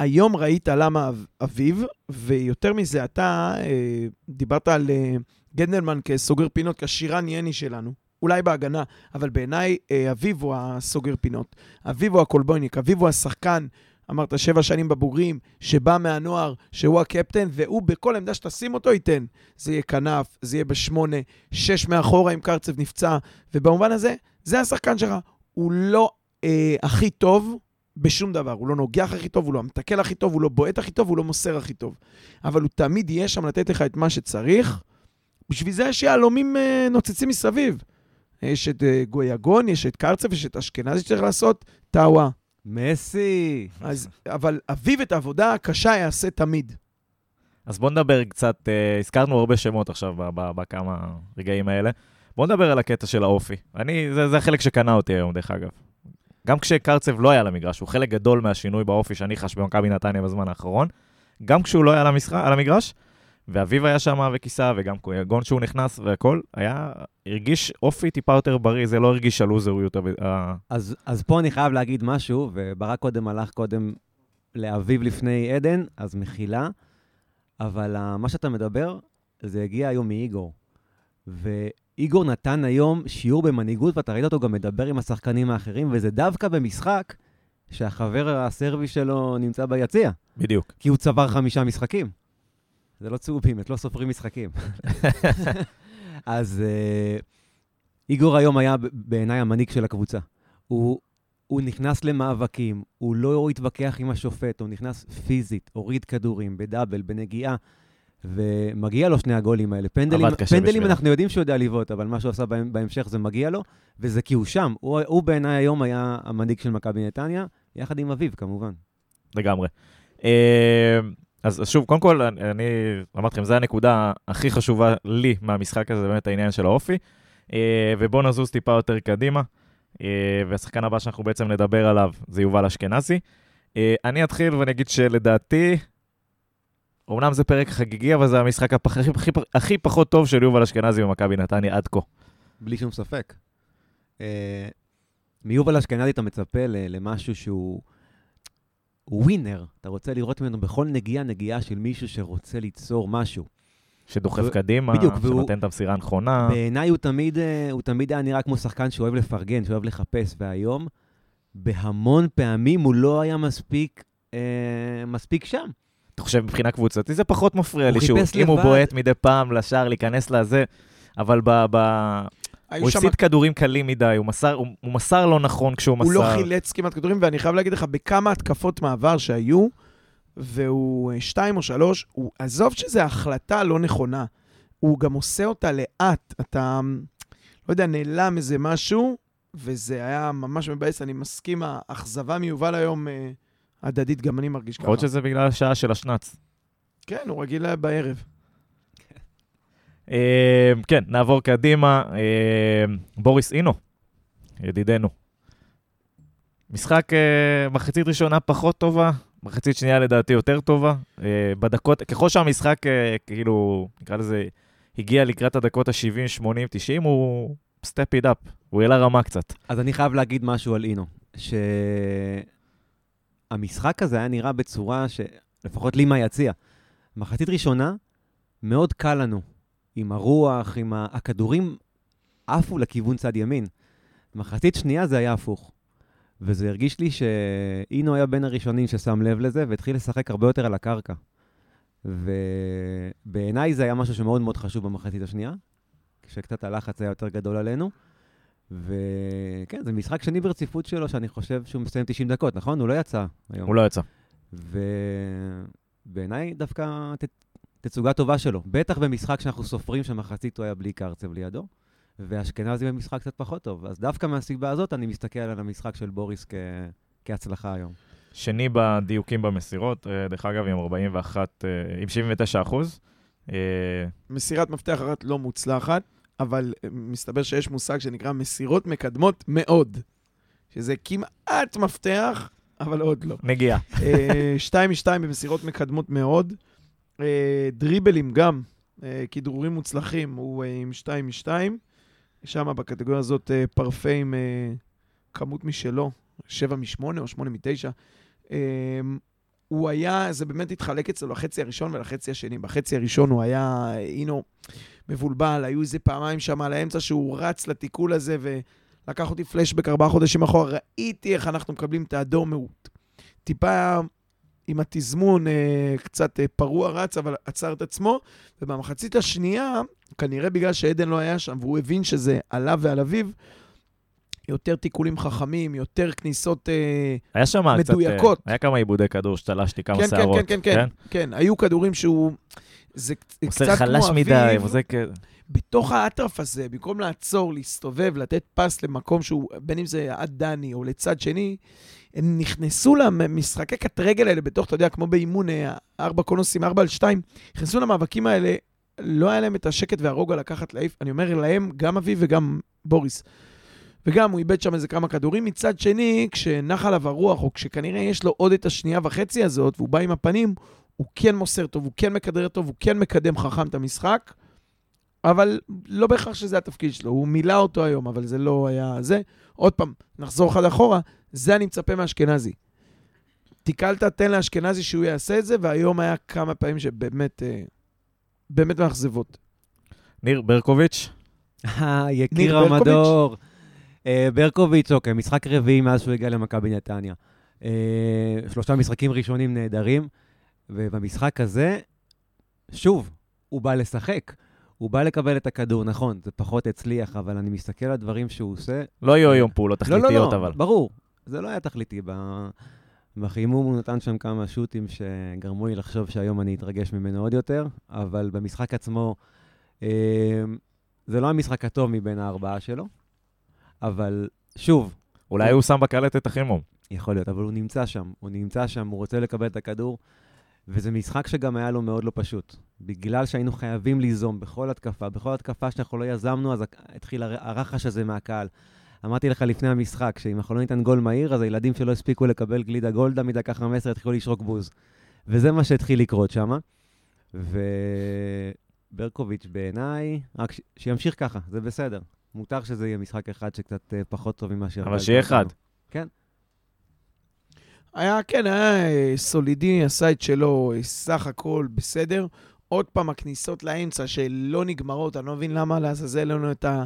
היום ראית למה אב- אביב, ויותר מזה, אתה אה, דיברת על אה, גנדלמן כסוגר פינות, כשירן יני שלנו. אולי בהגנה, אבל בעיניי אה, אביב הוא הסוגר פינות. אביב הוא הקולבויניק, אביב הוא השחקן, אמרת שבע שנים בבוגרים, שבא מהנוער, שהוא הקפטן, והוא בכל עמדה שתשים אותו ייתן. זה יהיה כנף, זה יהיה בשמונה, שש מאחורה אם קרצב נפצע, ובמובן הזה, זה השחקן שלך. הוא לא אה, הכי טוב בשום דבר. הוא לא נוגח הכי טוב, הוא לא המתקל הכי טוב, הוא לא בועט הכי טוב, הוא לא מוסר הכי טוב. אבל הוא תמיד יהיה שם לתת לך את מה שצריך. בשביל זה יש יהלומים אה, נוצצים מסביב. יש את אה, גויגון, יש את קרצב, יש את אשכנזי שצריך לעשות, טאווה. מסי! אז, אבל אביב את העבודה הקשה יעשה תמיד. אז בואו נדבר קצת, אה, הזכרנו הרבה שמות עכשיו בכמה רגעים האלה. בואו נדבר על הקטע של האופי. אני, זה, זה החלק שקנה אותי היום, דרך אגב. גם כשקרצב לא היה למגרש, הוא חלק גדול מהשינוי באופי שאני חש במכבי נתניה בזמן האחרון. גם כשהוא לא היה למשחק, על המגרש, ואביב היה שם וכיסה, וגם גון שהוא נכנס והכל, היה, הרגיש אופי טיפה יותר בריא, זה לא הרגיש הלוזריות. אז, אז פה אני חייב להגיד משהו, וברק קודם הלך קודם לאביב לפני עדן, אז מחילה, אבל מה שאתה מדבר, זה הגיע היום מאיגור. ואיגור נתן היום שיעור במנהיגות, ואתה ראית אותו גם מדבר עם השחקנים האחרים, וזה דווקא במשחק שהחבר הסרבי שלו נמצא ביציע, בדיוק. כי הוא צבר חמישה משחקים. זה לא צהובים, את לא סופרים משחקים. אז uh, איגור היום היה בעיניי המנהיג של הקבוצה. הוא, הוא נכנס למאבקים, הוא לא התווכח עם השופט, הוא נכנס פיזית, הוריד כדורים, בדאבל, בנגיעה, ומגיע לו שני הגולים האלה. פנדלים, פנדלים. אנחנו יודעים שהוא יודע לבעוט, אבל מה שהוא עשה בהמ- בהמשך זה מגיע לו, וזה כי הוא שם. הוא, הוא בעיניי היום היה המנהיג של מכבי נתניה, יחד עם אביב, כמובן. לגמרי. אה, אז אז שוב, קודם כל, אני אמרתי לכם, זו הנקודה הכי חשובה לי מהמשחק הזה, באמת העניין של האופי. אה, ובואו נזוז טיפה יותר קדימה. אה, והשחקן הבא שאנחנו בעצם נדבר עליו זה יובל אשכנזי. אני אתחיל ואני אגיד שלדעתי, אמנם זה פרק חגיגי, אבל זה המשחק הפח, הכי, הכי, הכי פחות טוב של יובל אשכנזי במכבי נתניה עד כה. בלי שום ספק. אה, מיובל אשכנזי אתה מצפה ל- למשהו שהוא הוא ווינר. אתה רוצה לראות ממנו בכל נגיעה, נגיעה של מישהו שרוצה ליצור משהו. שדוחף ו- קדימה, בדיוק, שנותן את המסירה הנכונה. בעיניי הוא תמיד, אה, הוא תמיד היה נראה כמו שחקן שאוהב לפרגן, שאוהב לחפש, והיום, בהמון פעמים הוא לא היה מספיק, אה, מספיק שם. אתה חושב מבחינה קבוצתית זה פחות מפריע הוא לי, שהוא, אם הוא. בועט מדי פעם לשער, להיכנס לזה, אבל ב, ב... הוא הפסיד כדורים קלים מדי, הוא מסר, הוא, הוא מסר לא נכון כשהוא מסר. הוא לא חילץ כמעט כדורים, ואני חייב להגיד לך, בכמה התקפות מעבר שהיו, והוא אה, שתיים או שלוש, הוא, עזוב שזו החלטה לא נכונה, הוא גם עושה אותה לאט. אתה, לא יודע, נעלם איזה משהו, וזה היה ממש מבאס. אני מסכים, האכזבה מיובל היום אה, הדדית, גם אני מרגיש ככה. יכול להיות שזה בגלל השעה של השנץ. כן, הוא רגיל בערב. אה, כן, נעבור קדימה. אה, בוריס אינו, ידידנו. משחק אה, מחצית ראשונה פחות טובה, מחצית שנייה לדעתי יותר טובה. בדקות, ככל שהמשחק, כאילו, נקרא לזה, הגיע לקראת הדקות ה-70, 80, 90, הוא סטפ איד אפ, הוא העלה רמה קצת. אז אני חייב להגיד משהו על אינו, שהמשחק הזה היה נראה בצורה שלפחות לי מהיציע. מחצית ראשונה, מאוד קל לנו, עם הרוח, עם ה... הכדורים עפו לכיוון צד ימין. מחצית שנייה זה היה הפוך. וזה הרגיש לי שאינו היה בין הראשונים ששם לב לזה, והתחיל לשחק הרבה יותר על הקרקע. ובעיניי זה היה משהו שמאוד מאוד חשוב במחצית השנייה, כשקצת הלחץ היה יותר גדול עלינו. וכן, זה משחק שני ברציפות שלו, שאני חושב שהוא מסיים 90 דקות, נכון? הוא לא יצא היום. הוא לא יצא. ובעיניי דווקא ת... תצוגה טובה שלו. בטח במשחק שאנחנו סופרים שמחצית הוא היה בלי קרצב לידו, ואשכנזי במשחק קצת פחות טוב. אז דווקא מהסיבה הזאת אני מסתכל על המשחק של בוריס כ... כהצלחה היום. שני בדיוקים במסירות, אה, דרך אגב, עם 41, אה, עם 79 אחוז. אה, מסירת מפתח אחת לא מוצלחת, אבל אה, מסתבר שיש מושג שנקרא מסירות מקדמות מאוד, שזה כמעט מפתח, אבל עוד לא. מגיע. אה, 2 מ-2 במסירות מקדמות מאוד. אה, דריבלים גם, כדרורים מוצלחים, הוא עם 2 מ-2. שם בקטגוריה הזאת פרפה עם כמות משלו, 7 מ-8 או 8 מ-9. הוא היה, זה באמת התחלק אצלו לחצי הראשון ולחצי השני. בחצי הראשון הוא היה, הינו, מבולבל, היו איזה פעמיים שם על האמצע שהוא רץ לתיקול הזה ולקח אותי פלשבק ארבעה חודשים אחורה. ראיתי איך אנחנו מקבלים את האדום, הוא טיפה עם התזמון אה, קצת אה, פרוע רץ, אבל עצר את עצמו. ובמחצית השנייה, כנראה בגלל שעדן לא היה שם והוא הבין שזה עליו ועל אביו, יותר תיקולים חכמים, יותר כניסות... אה, היה שם קצת... מדויקות. אה, היה כמה עיבודי כדור שתלשתי כמה כן, כן, שערות. כן, כן, כן, כן, היו כדורים שהוא... זה קצת עושה כמו חלש אביב. מדי, וזה כ... בתוך האטרף הזה, במקום לעצור, להסתובב, לתת פס למקום שהוא, בין אם זה עד דני או לצד שני, הם נכנסו למשחקי קט רגל האלה בתוך, אתה יודע, כמו באימון, אה, ארבע קונוסים, ארבע על שתיים, נכנסו למאבקים האלה לא היה להם את השקט והרוגע לקחת להעיף. אני אומר להם, גם אביב וגם בוריס. וגם הוא איבד שם איזה כמה כדורים. מצד שני, כשנח עליו הרוח, או כשכנראה יש לו עוד את השנייה וחצי הזאת, והוא בא עם הפנים, הוא כן מוסר טוב, הוא כן מכדרר טוב, הוא כן מקדם חכם את המשחק, אבל לא בהכרח שזה התפקיד שלו. הוא מילא אותו היום, אבל זה לא היה זה. עוד פעם, נחזור אחד אחורה, זה אני מצפה מאשכנזי. תיקלת, תן לאשכנזי שהוא יעשה את זה, והיום היה כמה פעמים שבאמת, אה, באמת מאכזבות. ניר ברקוביץ', אה, יקיר ברקוביץ'? המדור. אה, ברקוביץ', אוקיי, משחק רביעי מאז שהוא הגיע למכבי נתניה. אה, שלושה משחקים ראשונים נהדרים, ובמשחק הזה, שוב, הוא בא לשחק. הוא בא לקבל את הכדור, נכון, זה פחות הצליח, אבל אני מסתכל על הדברים שהוא עושה. לא יהיו היום פעולות לא, לא, תכליתיות, לא, אבל. ברור, זה לא היה תכליתי. בחימום הוא נתן שם כמה שוטים שגרמו לי לחשוב שהיום אני אתרגש ממנו עוד יותר, אבל במשחק עצמו, אה, זה לא המשחק הטוב מבין הארבעה שלו, אבל שוב, אולי הוא שם בקלט את החימום. יכול להיות, אבל הוא נמצא שם, הוא נמצא שם, הוא רוצה לקבל את הכדור, וזה משחק שגם היה לו מאוד לא פשוט. בגלל שהיינו חייבים ליזום בכל התקפה, בכל התקפה שאנחנו לא יזמנו, אז התחיל הר- הרחש הזה מהקהל. אמרתי לך לפני המשחק, שאם אנחנו לא ניתן גול מהיר, אז הילדים שלא הספיקו לקבל גלידה גולדה מדקה 15 התחילו לשרוק בוז. וזה מה שהתחיל לקרות שם. וברקוביץ' בעיניי, רק ש... שימשיך ככה, זה בסדר. מותר שזה יהיה משחק אחד שקצת אה, פחות טוב ממה שהרגלת אבל שיהיה אחד. כן. היה, כן, היה אה, סולידי, עשה את שלו, אה, סך הכל בסדר. עוד פעם, הכניסות לאמצע שלא נגמרות, אני לא מבין למה לעזאזל לנו את ה...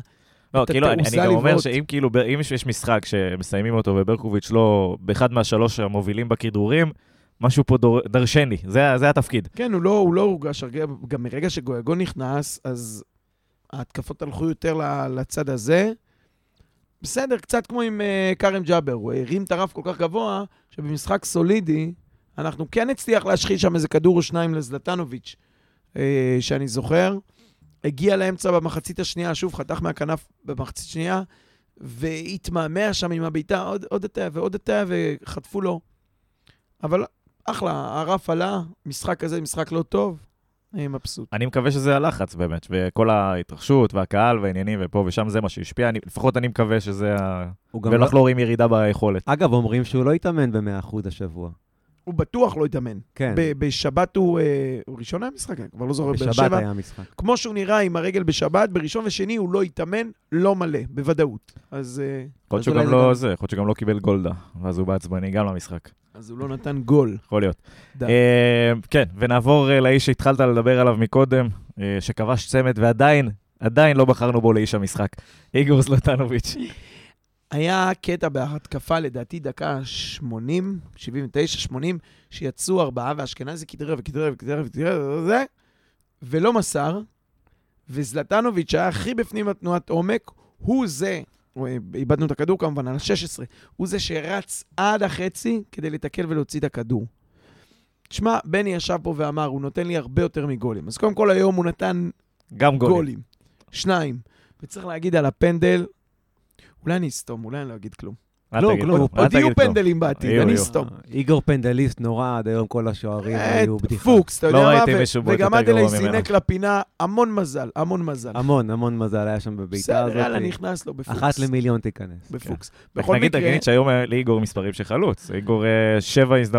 לא, את כאילו, אני, אני גם אומר. שאם כאילו, אם יש משחק שמסיימים אותו וברקוביץ' לא באחד מהשלוש המובילים בכדרורים, משהו פה דור, דרשני, זה, זה התפקיד. כן, הוא לא, הוא לא הורגש, הרגע- גם מרגע שגויגון נכנס, אז ההתקפות הלכו יותר לצד הזה. בסדר, קצת כמו עם uh, כרם ג'אבר, הוא הרים את הרף כל כך גבוה, שבמשחק סולידי, אנחנו כן הצליח להשחיל שם איזה כדור או שניים לזלטנוביץ', uh, שאני זוכר. הגיע לאמצע במחצית השנייה, שוב חתך מהכנף במחצית שנייה, והתמהמה שם עם הבעיטה עוד, עוד הטעה ועוד הטעה, וחטפו לו. אבל אחלה, הרף עלה, משחק כזה, משחק לא טוב, אני מבסוט. אני מקווה שזה הלחץ באמת, וכל ההתרחשות והקהל והעניינים ופה ושם, זה מה שהשפיע. אני, לפחות אני מקווה שזה ה... ואנחנו לא... רואים ירידה ביכולת. אגב, אומרים שהוא לא התאמן ב-100% השבוע. הוא בטוח לא התאמן. כן, ב- בשבת הוא... אה, הוא ראשון היה משחק? אני כבר לא זוכר. באר בשבת שבע. היה משחק. כמו שהוא נראה עם הרגל בשבת, בראשון ושני הוא לא התאמן, לא מלא, בוודאות. אז, אה, יכול להיות אז שהוא אולי גם זה לא זה, יכול להיות שהוא גם לא קיבל גולדה, ואז הוא בעצבני גם למשחק. אז הוא לא נתן גול. יכול להיות. אה, כן, ונעבור אה, לאיש שהתחלת לדבר עליו מקודם, אה, שכבש צמד ועדיין, עדיין לא בחרנו בו לאיש המשחק. איגור זלטנוביץ'. היה קטע בהתקפה, לדעתי דקה 80, 79, 80, שיצאו ארבעה, ואשכנזי כדרר וכדרר וכדרר וכדרר וזה, ולא מסר, וזלטנוביץ' שהיה הכי בפנים בתנועת עומק, הוא זה, איבדנו את הכדור כמובן, על ה-16, הוא זה שרץ עד החצי כדי לתקל ולהוציא את הכדור. תשמע, בני ישב פה ואמר, הוא נותן לי הרבה יותר מגולים. אז קודם כל היום הוא נתן גם גולים. גולים. שניים. וצריך להגיד על הפנדל, אולי אני אסתום, אולי אני לא אגיד כלום. לא, כלום, כלום, עוד יהיו. פנדלים בעתיד, אני. אסתום. איגור פנדליסט נורא, עד היום כל השוערים היו את בדיחה. פוקס, אתה לא יודע מה? ראיתי ו- מישהו וגם יותר אדלי גרוע ממנו. זינק לפינה, המון מזל, המון מזל. המון, המון מזל היה שם בבעיטה הזאת. בסדר, יאללה, נכנס לו בפוקס. אחת למיליון תיכנס. בפוקס. רק בכל מקרה, תגיד שהיום אה, לאיגור מספרים של חלוץ. איגור אה,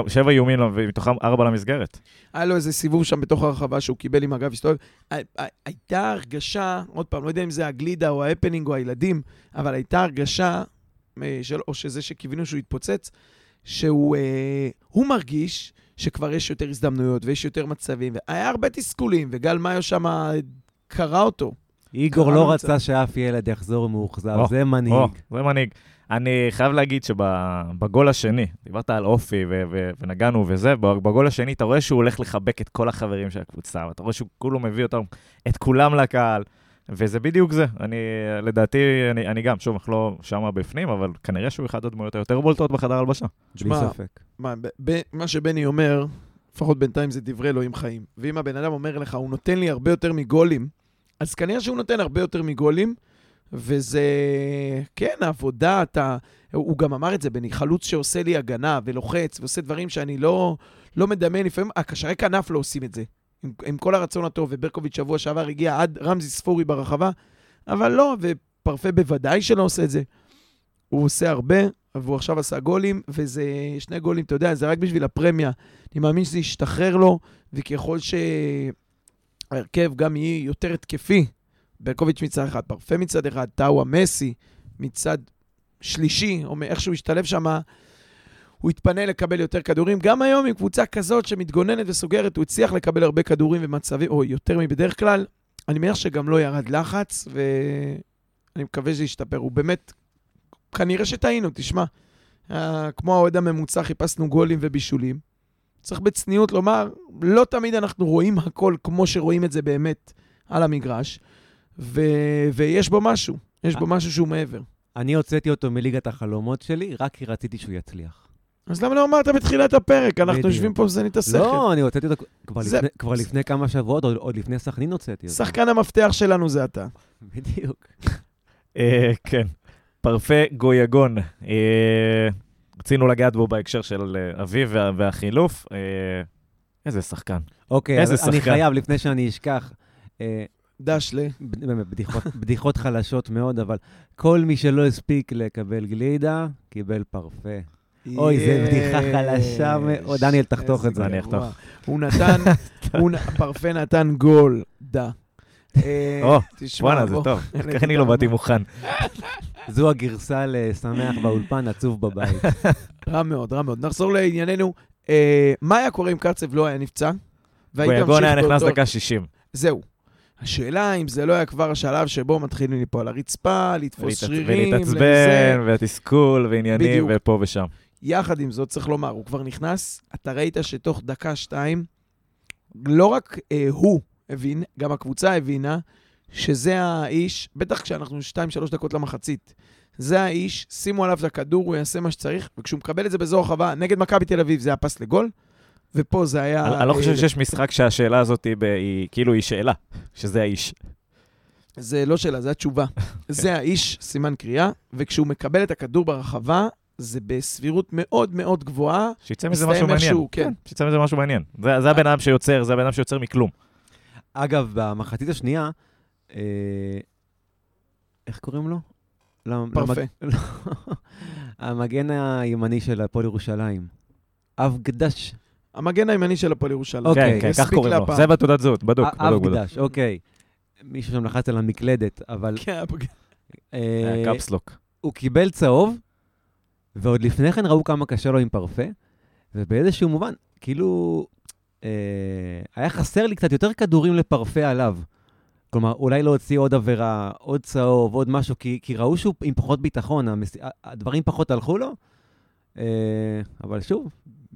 שבע איומים, ומתוכם ארבע למסגרת. היה לו איזה סיבוב שם בתוך הרחבה שהוא קיבל עם הגב הסתובב. הי- הי- הייתה הרגשה, עוד פעם, לא יודע אם זה הגלידה או ההפנינג או הילדים, אבל הייתה הרגשה, אה, של, או שזה שקיווינו שהוא יתפוצץ, שהוא אה, הוא מרגיש שכבר יש יותר הזדמנויות ויש יותר מצבים, והיה הרבה תסכולים, וגל מאיו שם קרא אותו. איגור לא רצה שאף ילד יחזור מאוכזב, או, זה מנהיג. או, זה מנהיג. אני חייב להגיד שבגול השני, דיברת על אופי ו- ו- ונגענו וזה, בגול השני אתה רואה שהוא הולך לחבק את כל החברים של הקבוצה, ואתה רואה שהוא כולו מביא אותם, את כולם לקהל, וזה בדיוק זה. אני, לדעתי, אני, אני גם, שוב, אנחנו לא שמה בפנים, אבל כנראה שהוא אחד הדמויות היותר בולטות בחדר הלבשה. תשמע. מה, ב- ב- מה שבני אומר, לפחות בינתיים זה דברי אלוהים חיים. ואם הבן אדם אומר לך, הוא נותן לי הרבה יותר מגולים, אז כנראה שהוא נותן הרבה יותר מגולים, וזה, כן, העבודה, אתה... הוא גם אמר את זה, בני, חלוץ שעושה לי הגנה ולוחץ ועושה דברים שאני לא, לא מדמיין, לפעמים הקשרי כנף לא עושים את זה. עם, עם כל הרצון הטוב, וברקוביץ' שבוע שעבר הגיע עד רמזי ספורי ברחבה, אבל לא, ופרפה בוודאי שלא עושה את זה. הוא עושה הרבה, והוא עכשיו עשה גולים, וזה שני גולים, אתה יודע, זה רק בשביל הפרמיה. אני מאמין שזה ישתחרר לו, וככל שההרכב גם יהיה יותר התקפי, ברקוביץ' מצד אחד, פרפה מצד אחד, טאווה מסי מצד שלישי, או מאיך שהוא ישתלב שם, הוא יתפנה לקבל יותר כדורים. גם היום עם קבוצה כזאת שמתגוננת וסוגרת, הוא הצליח לקבל הרבה כדורים ומצבים, או יותר מבדרך כלל. אני מניח שגם לא ירד לחץ, ואני מקווה שזה ישתפר. הוא באמת, כנראה שטעינו, תשמע. אה, כמו האוהד הממוצע, חיפשנו גולים ובישולים. צריך בצניעות לומר, לא תמיד אנחנו רואים הכל כמו שרואים את זה באמת על המגרש, ו... ויש בו משהו, יש בו משהו שהוא מעבר. אני הוצאתי אותו מליגת החלומות שלי, רק כי רציתי שהוא יצליח. אז למה לא אמרת בתחילת הפרק? אנחנו. יושבים פה וזנים את השכל. לא, אני הוצאתי אותו כבר, לפני, כמה שבועות, עוד, לפני סכנין הוצאתי אותו. שחקן המפתח שלנו זה אתה. בדיוק. אה, כן, פרפה גויגון. אה, רצינו לגעת בו בהקשר של אה, אביב וה- והחילוף. איזה שחקן. אוקיי, אז אני. חייב, לפני שאני אשכח, דשלה. ב- באמת, בדיחות, בדיחות חלשות מאוד, אבל כל מי שלא הספיק לקבל גלידה, קיבל פרפה. אוי, זו בדיחה חלשה מאוד. דניאל, תחתוך את זה. אני אחתוך. הוא נתן, פרפה נתן גול, דה. אה, או, וואלה, זה. טוב. ככה אני לא באתי מוכן. זו הגרסה לשמח באולפן, עצוב בבית. רע מאוד, רע מאוד. נחזור לענייננו. אה, מה היה קורה אם קרצב לא היה נפצע? גויגון היה נכנס דקה 60. זהו. השאלה אם זה לא היה כבר השלב שבו מתחילים ליפול על הרצפה, לתפוס שרירים, ולהתעצבן. והתסכול, ועניינים. ופה ושם. יחד עם זאת, צריך לומר, הוא כבר נכנס, אתה ראית שתוך דקה-שתיים, לא רק אה, הוא הבין, גם הקבוצה הבינה, שזה האיש, בטח כשאנחנו 2-3 דקות למחצית, זה האיש, שימו עליו את הכדור, הוא יעשה מה שצריך, וכשהוא מקבל את זה באזור הרחבה, נגד מכבי תל אביב זה היה פס לגול, ופה זה היה... אני אני לא אה, חושב שיש משחק שהשאלה הזאת היא היא כאילו היא שאלה, שזה האיש. זה לא שאלה, זה התשובה. זה האיש, סימן קריאה, וכשהוא מקבל את הכדור ברחבה, זה בסבירות מאוד מאוד גבוהה. שיצא מזה משהו מעניין. איכשהו, כן. שיצא מזה משהו מעניין. זה זה הבן אדם שיוצר, זה הבן אדם שיוצר מכלום. אגב, במחצית השנייה, אה, איך קוראים לו? פרפה. למג- המגן הימני של הפועל ירושלים. אבגדש. המגן הימני של הפועל ירושלים. אוקיי, כן, כן, כך קוראים לו. זה בתעודת זהות, בדוק, אה, בדוק. אבגדש, אוקיי. מישהו שם לחץ על המקלדת, אבל כן, הפג- אה, קפסלוק. הוא קיבל צהוב, ועוד לפני כן ראו כמה קשה לו עם פרפה, ובאיזשהו מובן, כאילו, אה, היה חסר לי קצת יותר כדורים לפרפה עליו. כלומר, אולי להוציא עוד עבירה, עוד צהוב, עוד משהו, כי, כי ראו שהוא עם פחות ביטחון, המס... הדברים פחות הלכו לו. אה, אבל שוב,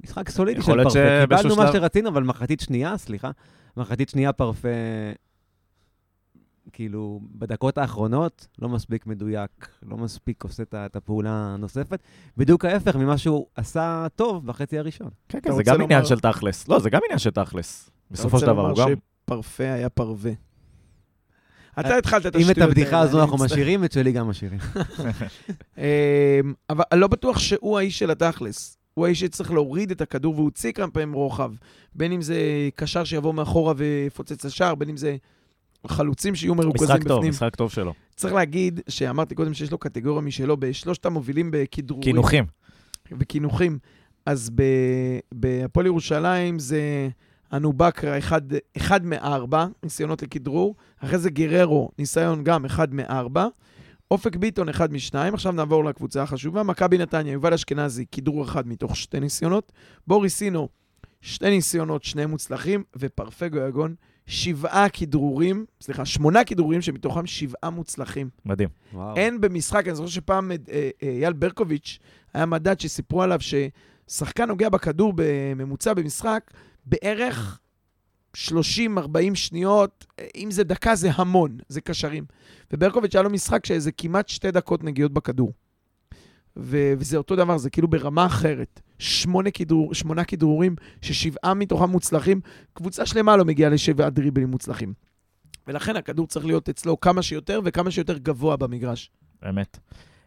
משחק סולידי של פרפה. קיבלנו שבאיזשהו מה שלב- שרצינו, אבל מחצית שנייה, סליחה, מחצית שנייה פרפה, כאילו, בדקות האחרונות, לא מספיק מדויק, לא מספיק עושה את הפעולה הנוספת. בדיוק ההפך ממה שהוא עשה טוב בחצי הראשון. כן, אתה כן, זה גם עניין לומר- של תכלס. לא, זה גם עניין של תכלס. בסופו של דבר, הוא אתה גם... רוצה לומר שפרפה היה פרווה. אתה התחלת את אם השטויות את הבדיחה האלה, הזו אנחנו. משאירים, את שלי גם משאירים. אמ, אבל לא בטוח שהוא האיש של התכלס. הוא האיש שצריך להוריד את הכדור, והוא הוציא כמה פעמים רוחב. בין אם זה קשר שיבוא מאחורה ויפוצץ לשער, בין אם זה חלוצים שיהיו מרוכזים משחק טוב, בפנים. משחק טוב שלו. צריך להגיד, שאמרתי קודם שיש לו קטגוריה משלו, בשלושת המובילים בכדרורים. קינוחים. וקינוחים. אז בהפועל ירושלים זה אנו בכרה, אחד, אחד מארבע ניסיונות לכדרור. אחרי זה גררו, ניסיון גם אחד מארבע. אופק ביטון, אחד משניים. עכשיו נעבור לקבוצה החשובה. מכבי נתניה, יובל אשכנזי, כדרור אחד מתוך שתי ניסיונות. בוריס סינו, שתי ניסיונות, שני מוצלחים. ופרפגו יגון, שבעה כדרורים, סליחה, שמונה כדרורים שמתוכם שבעה מוצלחים. מדהים. וואו. אין במשחק, אני זוכר שפעם אה, אה, אייל ברקוביץ' היה מדד שסיפרו עליו ששחקן נוגע בכדור בממוצע במשחק בערך 30-40 שניות, אה, אם זה דקה זה המון, זה קשרים. וברקוביץ' היה לו משחק שזה כמעט שתי דקות נגיעות בכדור. ו- וזה אותו דבר, זה כאילו ברמה אחרת. שמונה, כדרור, שמונה כדרורים, ששבעה מתוכם מוצלחים, קבוצה שלמה לא מגיעה לשבעה דריבלים מוצלחים. ולכן הכדור צריך להיות אצלו כמה שיותר וכמה שיותר גבוה במגרש. באמת.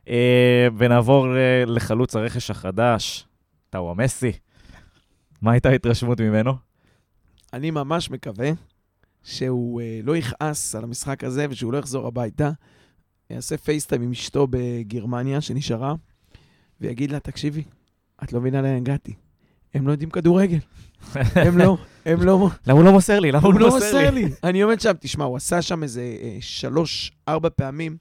אה, ונעבור אה, לחלוץ הרכש החדש, טאווה מסי. מה הייתה ההתרשמות ממנו? אני ממש מקווה שהוא אה, לא יכעס על המשחק הזה ושהוא לא יחזור הביתה, יעשה פייסטיים עם אשתו בגרמניה שנשארה, ויגיד לה, תקשיבי, את לא מבינה לאן הגעתי. הם לא יודעים כדורגל. הם לא, הם לא... למה הוא לא מוסר לי? למה הוא לא מוסר לי? אני עומד שם, תשמע, הוא עשה שם איזה אה, שלוש, ארבע פעמים.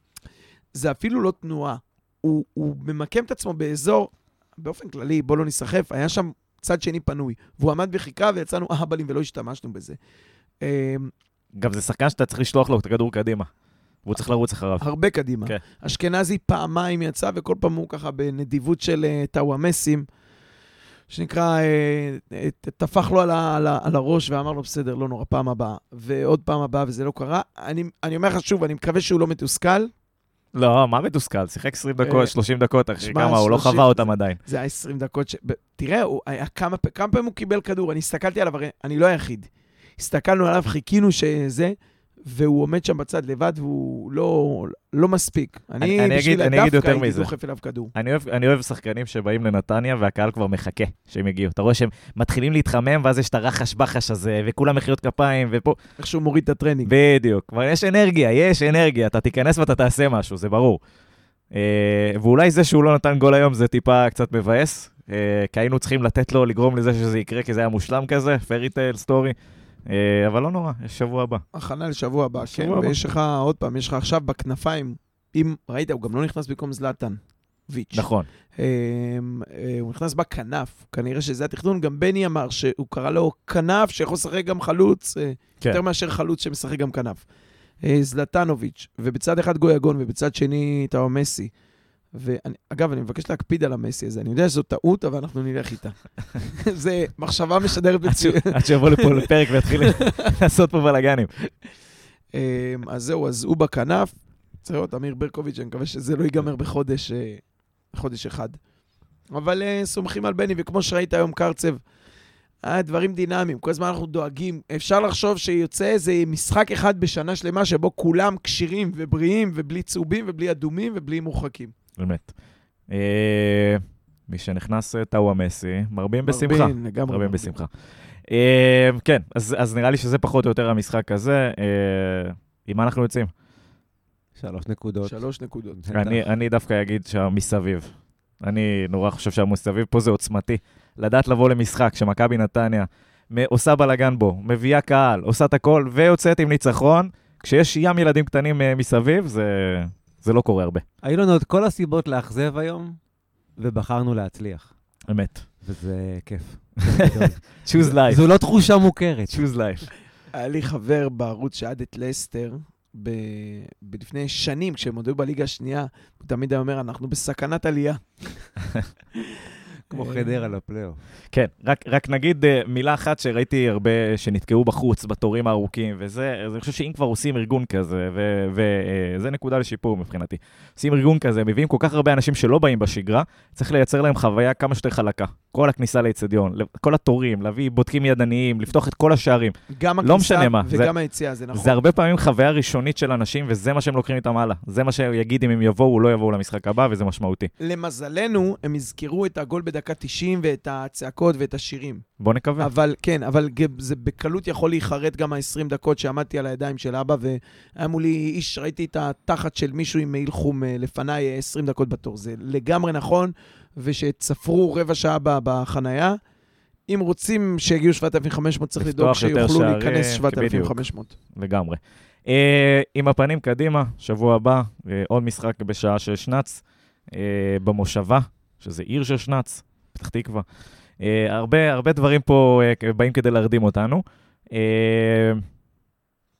זה אפילו לא תנועה. הוא, הוא ממקם את עצמו באזור, באופן כללי, בוא לא ניסחף, היה שם צד שני פנוי, והוא עמד בחיכה ויצאנו אהבלים ולא השתמשנו בזה. אה, גם זה שחקן שאתה צריך לשלוח לו את הכדור קדימה. והוא צריך לרוץ אחריו. הרבה קדימה. כן. אשכנזי פעמיים יצא, וכל פעם הוא ככה בנדיבות של אה, טאוואמסים, שנקרא, אה, אה, טפח לו על, ה, על, ה, על הראש ואמר לו, בסדר, לא נורא, פעם הבאה. ועוד פעם הבאה, וזה לא קרה. אני, אני אומר לך שוב, אני מקווה שהוא לא מתוסכל. לא, מה מתוסכל? שיחק 20 אה, דקות, 30 דקות, שמע, כמה, הוא לא 30 חווה אותם עדיין. זה היה 20 דקות ש... תראה, כמה פעמים הוא קיבל כדור, אני הסתכלתי עליו, הרי אני לא היחיד. הסתכלנו עליו, חיכינו שזה, והוא עומד שם בצד לבד, והוא לא, לא מספיק. אני- אני, אני בשביל אגיד- הדווקא הייתי מזה. דוחף אליו כדור. אני אוהב, אני אוהב שחקנים שבאים לנתניה והקהל כבר מחכה שהם יגיעו. אתה רואה שהם מתחילים להתחמם, ואז יש את הרחש-בחש הזה, וכולם מחיאות כפיים, ופה... איך שהוא מוריד את הטרנינג. בדיוק. כבר יש אנרגיה, יש אנרגיה. אתה תיכנס ואתה תעשה משהו, זה ברור. אה, ואולי זה שהוא לא נתן גול היום זה טיפה קצת מבאס, אה, כי היינו צריכים לתת לו, לגרום לזה שזה יקרה, כי זה היה מושלם כזה, פרי טייל סטורי. אה, אבל לא נורא, יש שבוע הבא. הכנה לשבוע הבא, כן. הבא. ויש לך, עוד פעם, יש לך עכשיו בכנפיים, אם, ראית, הוא גם לא נכנס במקום זלאטן. ויץ'. נכון. אה, אה, הוא נכנס בכנף, כנראה שזה התכנון. גם בני אמר שהוא קרא לו כנף, שיכול לשחק גם חלוץ, כן. יותר מאשר חלוץ שמשחק גם כנף. זלטנוביץ', ובצד אחד גויגון, ובצד שני טאו מסי. ואגב, אני מבקש להקפיד על המסי הזה. אני יודע שזו טעות, אבל אנחנו נלך איתה. זה מחשבה משדרת מצוין. עד שיבוא לפה לפרק ויתחיל לעשות פה בלאגנים. אה, אז זהו, אז הוא בכנף. צריך לראות, אמיר ברקוביץ', אני מקווה שזה לא ייגמר בחודש, אה, בחודש אחד. אבל אה, סומכים על בני, וכמו שראית היום, קרצב, אה, דברים דינמיים, כל הזמן אנחנו דואגים. אפשר לחשוב שיוצא איזה משחק אחד בשנה שלמה שבו כולם כשירים ובריאים, ובלי צהובים, ובלי אדומים, ובלי מורחקים. באמת. אה, מי שנכנס אה, טאווה מסי, מרבים בשמחה. מרבין, לגמרי. מרבים בשמחה. אה, כן, אז אז נראה לי שזה פחות או יותר המשחק הזה. אה, עם מה אנחנו יוצאים? שלוש נקודות. שלוש נקודות. אני, אני דווקא אגיד שהמסביב. אני נורא חושב שהמסביב פה זה עוצמתי. לדעת לבוא למשחק שמכבי נתניה עושה בלאגן בו, מביאה קהל, עושה את הכל, ויוצאת עם ניצחון, כשיש ים ילדים קטנים מסביב, זה, זה לא קורה הרבה. היו לנו את כל הסיבות לאכזב היום, ובחרנו להצליח. אמת. וזה כיף. choose life. זו לא תחושה מוכרת. choose life. היה לי חבר בערוץ שעד את לסטר. ב- לפני שנים, כשהם עוד היו בליגה השנייה, הוא תמיד היה אומר, אנחנו בסכנת עלייה. כמו אה, חדרה לפלייאוף. כן, רק, רק נגיד אה, מילה אחת שראיתי הרבה שנתקעו בחוץ בתורים הארוכים, וזה, אז אני חושב שאם כבר עושים ארגון כזה, וזה נקודה לשיפור מבחינתי, עושים ארגון כזה, מביאים כל כך הרבה אנשים שלא באים בשגרה, צריך לייצר להם חוויה כמה שיותר חלקה. כל הכניסה לאצטדיון, כל התורים, להביא בודקים ידניים, לפתוח את כל השערים. גם לא הכניסה משנה מה, וגם היציאה, זה נכון. זה הרבה פעמים חוויה ראשונית של אנשים, וזה מה שהם לוקחים איתם הלאה. זה מה שיגיד אם הם יבואו או לא יבואו למשחק הבא, וזה משמעותי. למזלנו, הם יזכרו את הגול בדקה 90 ואת הצעקות ואת השירים. בוא נקווה. אבל כן, אבל זה בקלות יכול להיחרט גם ה-20 דקות שעמדתי על הידיים של אבא, והיה מולי איש, ראיתי את התחת של מישהו עם מעיל חום אה, לפניי אה, 20 דקות בתור. זה לגמרי נכון, ושצפרו רבע שעה בחנייה. אם רוצים שיגיעו 7,500, צריך לדאוג שיוכלו שערים, להיכנס בדיוק. 7,500. לגמרי. אה, עם הפנים קדימה, שבוע הבא, אה, עוד משחק בשעה של שנץ, אה, במושבה, שזה עיר של שנץ, פתח תקווה. אה, הרבה, הרבה דברים פה כ- באים כדי להרדים אותנו. אה,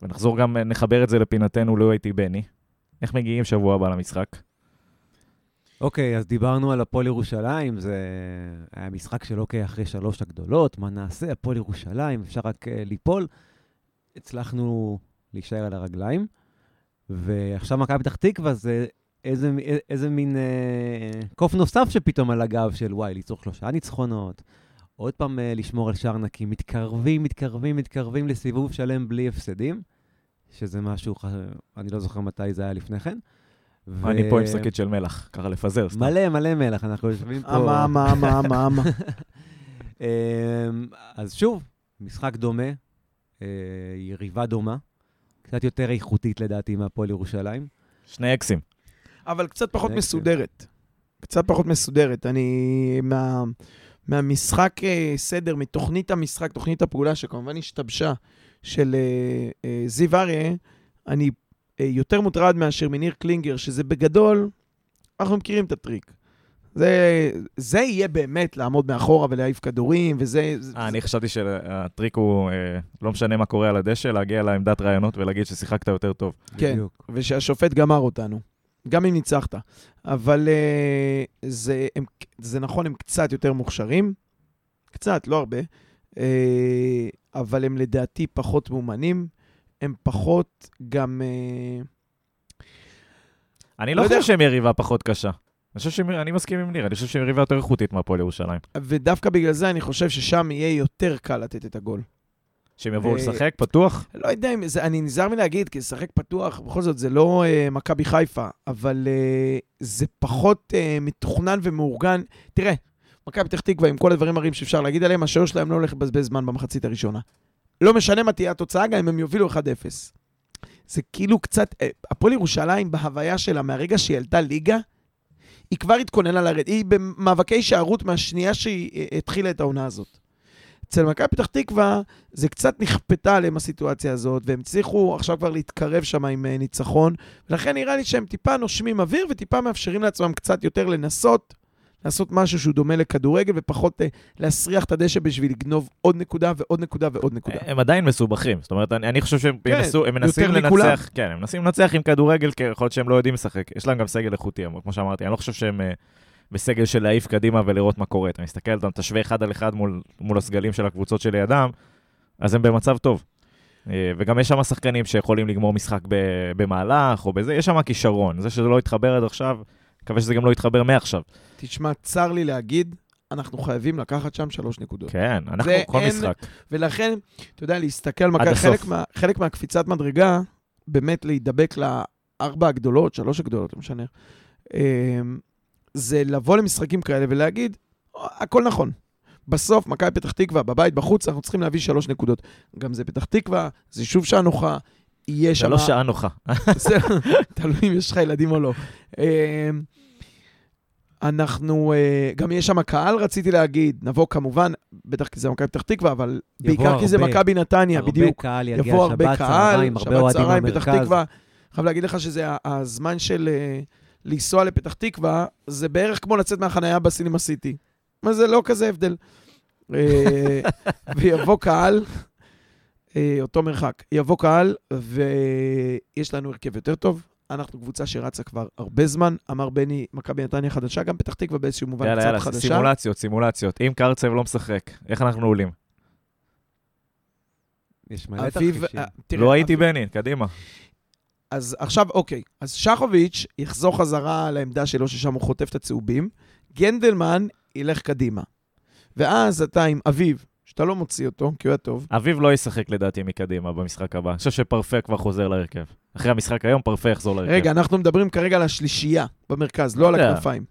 ונחזור גם, נחבר את זה לפינתנו, לא הייתי בני. איך מגיעים שבוע הבא למשחק? אוקיי, אז דיברנו על הפועל ירושלים, זה היה משחק שלא כאחרי שלוש הגדולות, מה נעשה? הפועל ירושלים, אפשר רק uh, ליפול. הצלחנו להישאר על הרגליים, ועכשיו מכבי פתח תקווה זה איזה, איזה מין uh, קוף נוסף שפתאום על הגב של וואי, ליצור שלושה ניצחונות, עוד פעם uh, לשמור על שער נקי, מתקרבים, מתקרבים, מתקרבים לסיבוב שלם בלי הפסדים, שזה משהו, אני לא זוכר מתי זה היה לפני כן. ו- אני פה עם שקית של מלח, ככה לפזר. סתם. מלא, מלא מלח, אנחנו יושבים פה. אמה, אמה, אמה, אמה, אמה. אמ, אז שוב, משחק דומה, אה, יריבה דומה, קצת יותר איכותית לדעתי מהפועל ירושלים. שני אקסים. אבל קצת פחות מסודרת. קצת פחות מסודרת. אני... מה, מהמשחק אה, סדר, מתוכנית המשחק, תוכנית הפעולה, שכמובן השתבשה, של אה, אה, זיו אריה, אני אה, יותר מוטרד מאשר מניר קלינגר, שזה בגדול, אנחנו מכירים את הטריק. זה, זה יהיה באמת לעמוד מאחורה ולהעיף כדורים, וזה... זה- אה, אני חשבתי שהטריק הוא, אה, לא משנה מה קורה על הדשא, להגיע לעמדת רעיונות ולהגיד ששיחקת יותר טוב. כן. בדיוק. ושהשופט גמר אותנו, גם אם ניצחת. אבל אה, זה, הם, זה נכון, הם קצת יותר מוכשרים, קצת, לא הרבה, אה, אבל הם לדעתי פחות מאומנים, הם פחות גם... אה, אני לא לא חושב יודע. שהם יריבה פחות קשה. אני חושב שהם, אני מסכים עם ניר, אני חושב שהם יריבה יותר איכותית מהפועל ירושלים. ודווקא בגלל זה אני חושב ששם יהיה יותר קל לתת את הגול. שהם יבואו אה, לשחק פתוח? לא יודע אם זה, אני נזהר מלהגיד, כי לשחק פתוח, בכל זאת זה לא אה, מכבי חיפה, אבל אה, זה פחות אה, מתוכנן ומאורגן. תראה, מכבי פתח תקווה, עם כל הדברים הרעים שאפשר להגיד עליהם, השוער שלהם לא הולך לבזבז זמן במחצית הראשונה. לא משנה מה תהיה התוצאה, גם אם הם יובילו 1-0. זה כאילו קצת, אה, הפועל ירושלים בהוויה שלה, מהרגע שהיא עלתה ליגה, היא כבר התכוננה לרדת. היא במאבקי הישארות מהשנייה שהיא אה, התחילה את העונה הזאת. אצל מכבי פתח תקווה, זה קצת נכפתה עליהם הסיטואציה הזאת, והם הצליחו עכשיו כבר להתקרב שם עם אה, ניצחון, ולכן נראה לי שהם טיפה נושמים אוויר וטיפה מאפשרים לעצמם קצת יותר לנסות, לעשות משהו שהוא דומה לכדורגל, ופחות אה, להסריח את הדשא בשביל לגנוב עוד נקודה ועוד נקודה ועוד נקודה. הם עדיין מסובכים. זאת אומרת, אני, אני חושב שהם כן, ינסו, הם מנסים יותר מכולם. לנצח, כן, הם מנסים לנצח עם כדורגל, כי יכול להיות שהם לא יודעים לשחק. יש להם גם סגל איכותי, כמו שאמרתי, אני לא חושב שהם אה, בסגל של להעיף קדימה ולראות מה קורה. אתה מסתכל, אתה תשווה אחד על אחד מול, מול הסגלים של הקבוצות שלידם, אז הם במצב טוב. אה, וגם יש שם שחקנים שיכולים לגמור משחק במהלך או בזה, יש שם כישרון. זה שזה לא התחבר עד עכשיו, מקווה שזה גם לא יתחבר מעכשיו. תשמע, צר לי להגיד, אנחנו חייבים לקחת שם שלוש נקודות. כן, אנחנו כל אין- משחק. ולכן, אתה יודע, להסתכל על מכבי. חלק, מה, חלק מהקפיצת מדרגה, באמת להידבק לארבע הגדולות, שלוש הגדולות, לא משנה, אמ, זה לבוא למשחקים כאלה ולהגיד, הכל נכון. בסוף, מכבי פתח תקווה, בבית, בחוץ, אנחנו צריכים להביא שלוש נקודות. גם זה פתח תקווה, זה יישוב שעה נוחה, יהיה זה שם... לא שעה נוחה. זה תלוי אם יש לך ילדים או לא. אמ, אנחנו, אה, גם יש שם קהל, רציתי להגיד, נבוא כמובן, בטח כי זה מכבי פתח תקווה, אבל בעיקר כי זה הרבה. מכבי נתניה, הרבה בדיוק. קהל יגיע הרבה שבת, צהריים, הרבה שבת אוהדים צהריים, פתח במרכז. תקווה. חייב להגיד לך שזה הזמן של אה, לנסוע לפתח תקווה, זה בערך כמו לצאת מהחנייה בסינמה סיטי. מה זה לא כזה הבדל. אה, ויבוא קהל, אה, אותו מרחק, יבוא קהל, ויש לנו הרכב יותר טוב. אנחנו קבוצה שרצה כבר הרבה זמן, אמר בני, מכבי נתניה חדשה, גם פתח תקווה באיזשהו מובן יאללה, קצת יאללה, חדשה. סימולציות, סימולציות. אם קרצב לא משחק, איך אנחנו עולים? יש מלא תרחישים. אה, לא הייתי אביב- בני, קדימה. אז עכשיו, אוקיי, אז שחוביץ' יחזור חזרה לעמדה שלו, ששם הוא חוטף את הצהובים, גנדלמן ילך קדימה. ואז אתה עם אביב, שאתה לא מוציא אותו, כי הוא היה טוב, אביב לא ישחק לדעתי מקדימה במשחק הבא. אני חושב שפרפה כבר חוזר להרכב. אחרי המשחק היום, פרפה יחזור להרכב. רגע, אנחנו מדברים כרגע על השלישייה במרכז, לא על יודע. הכנפיים.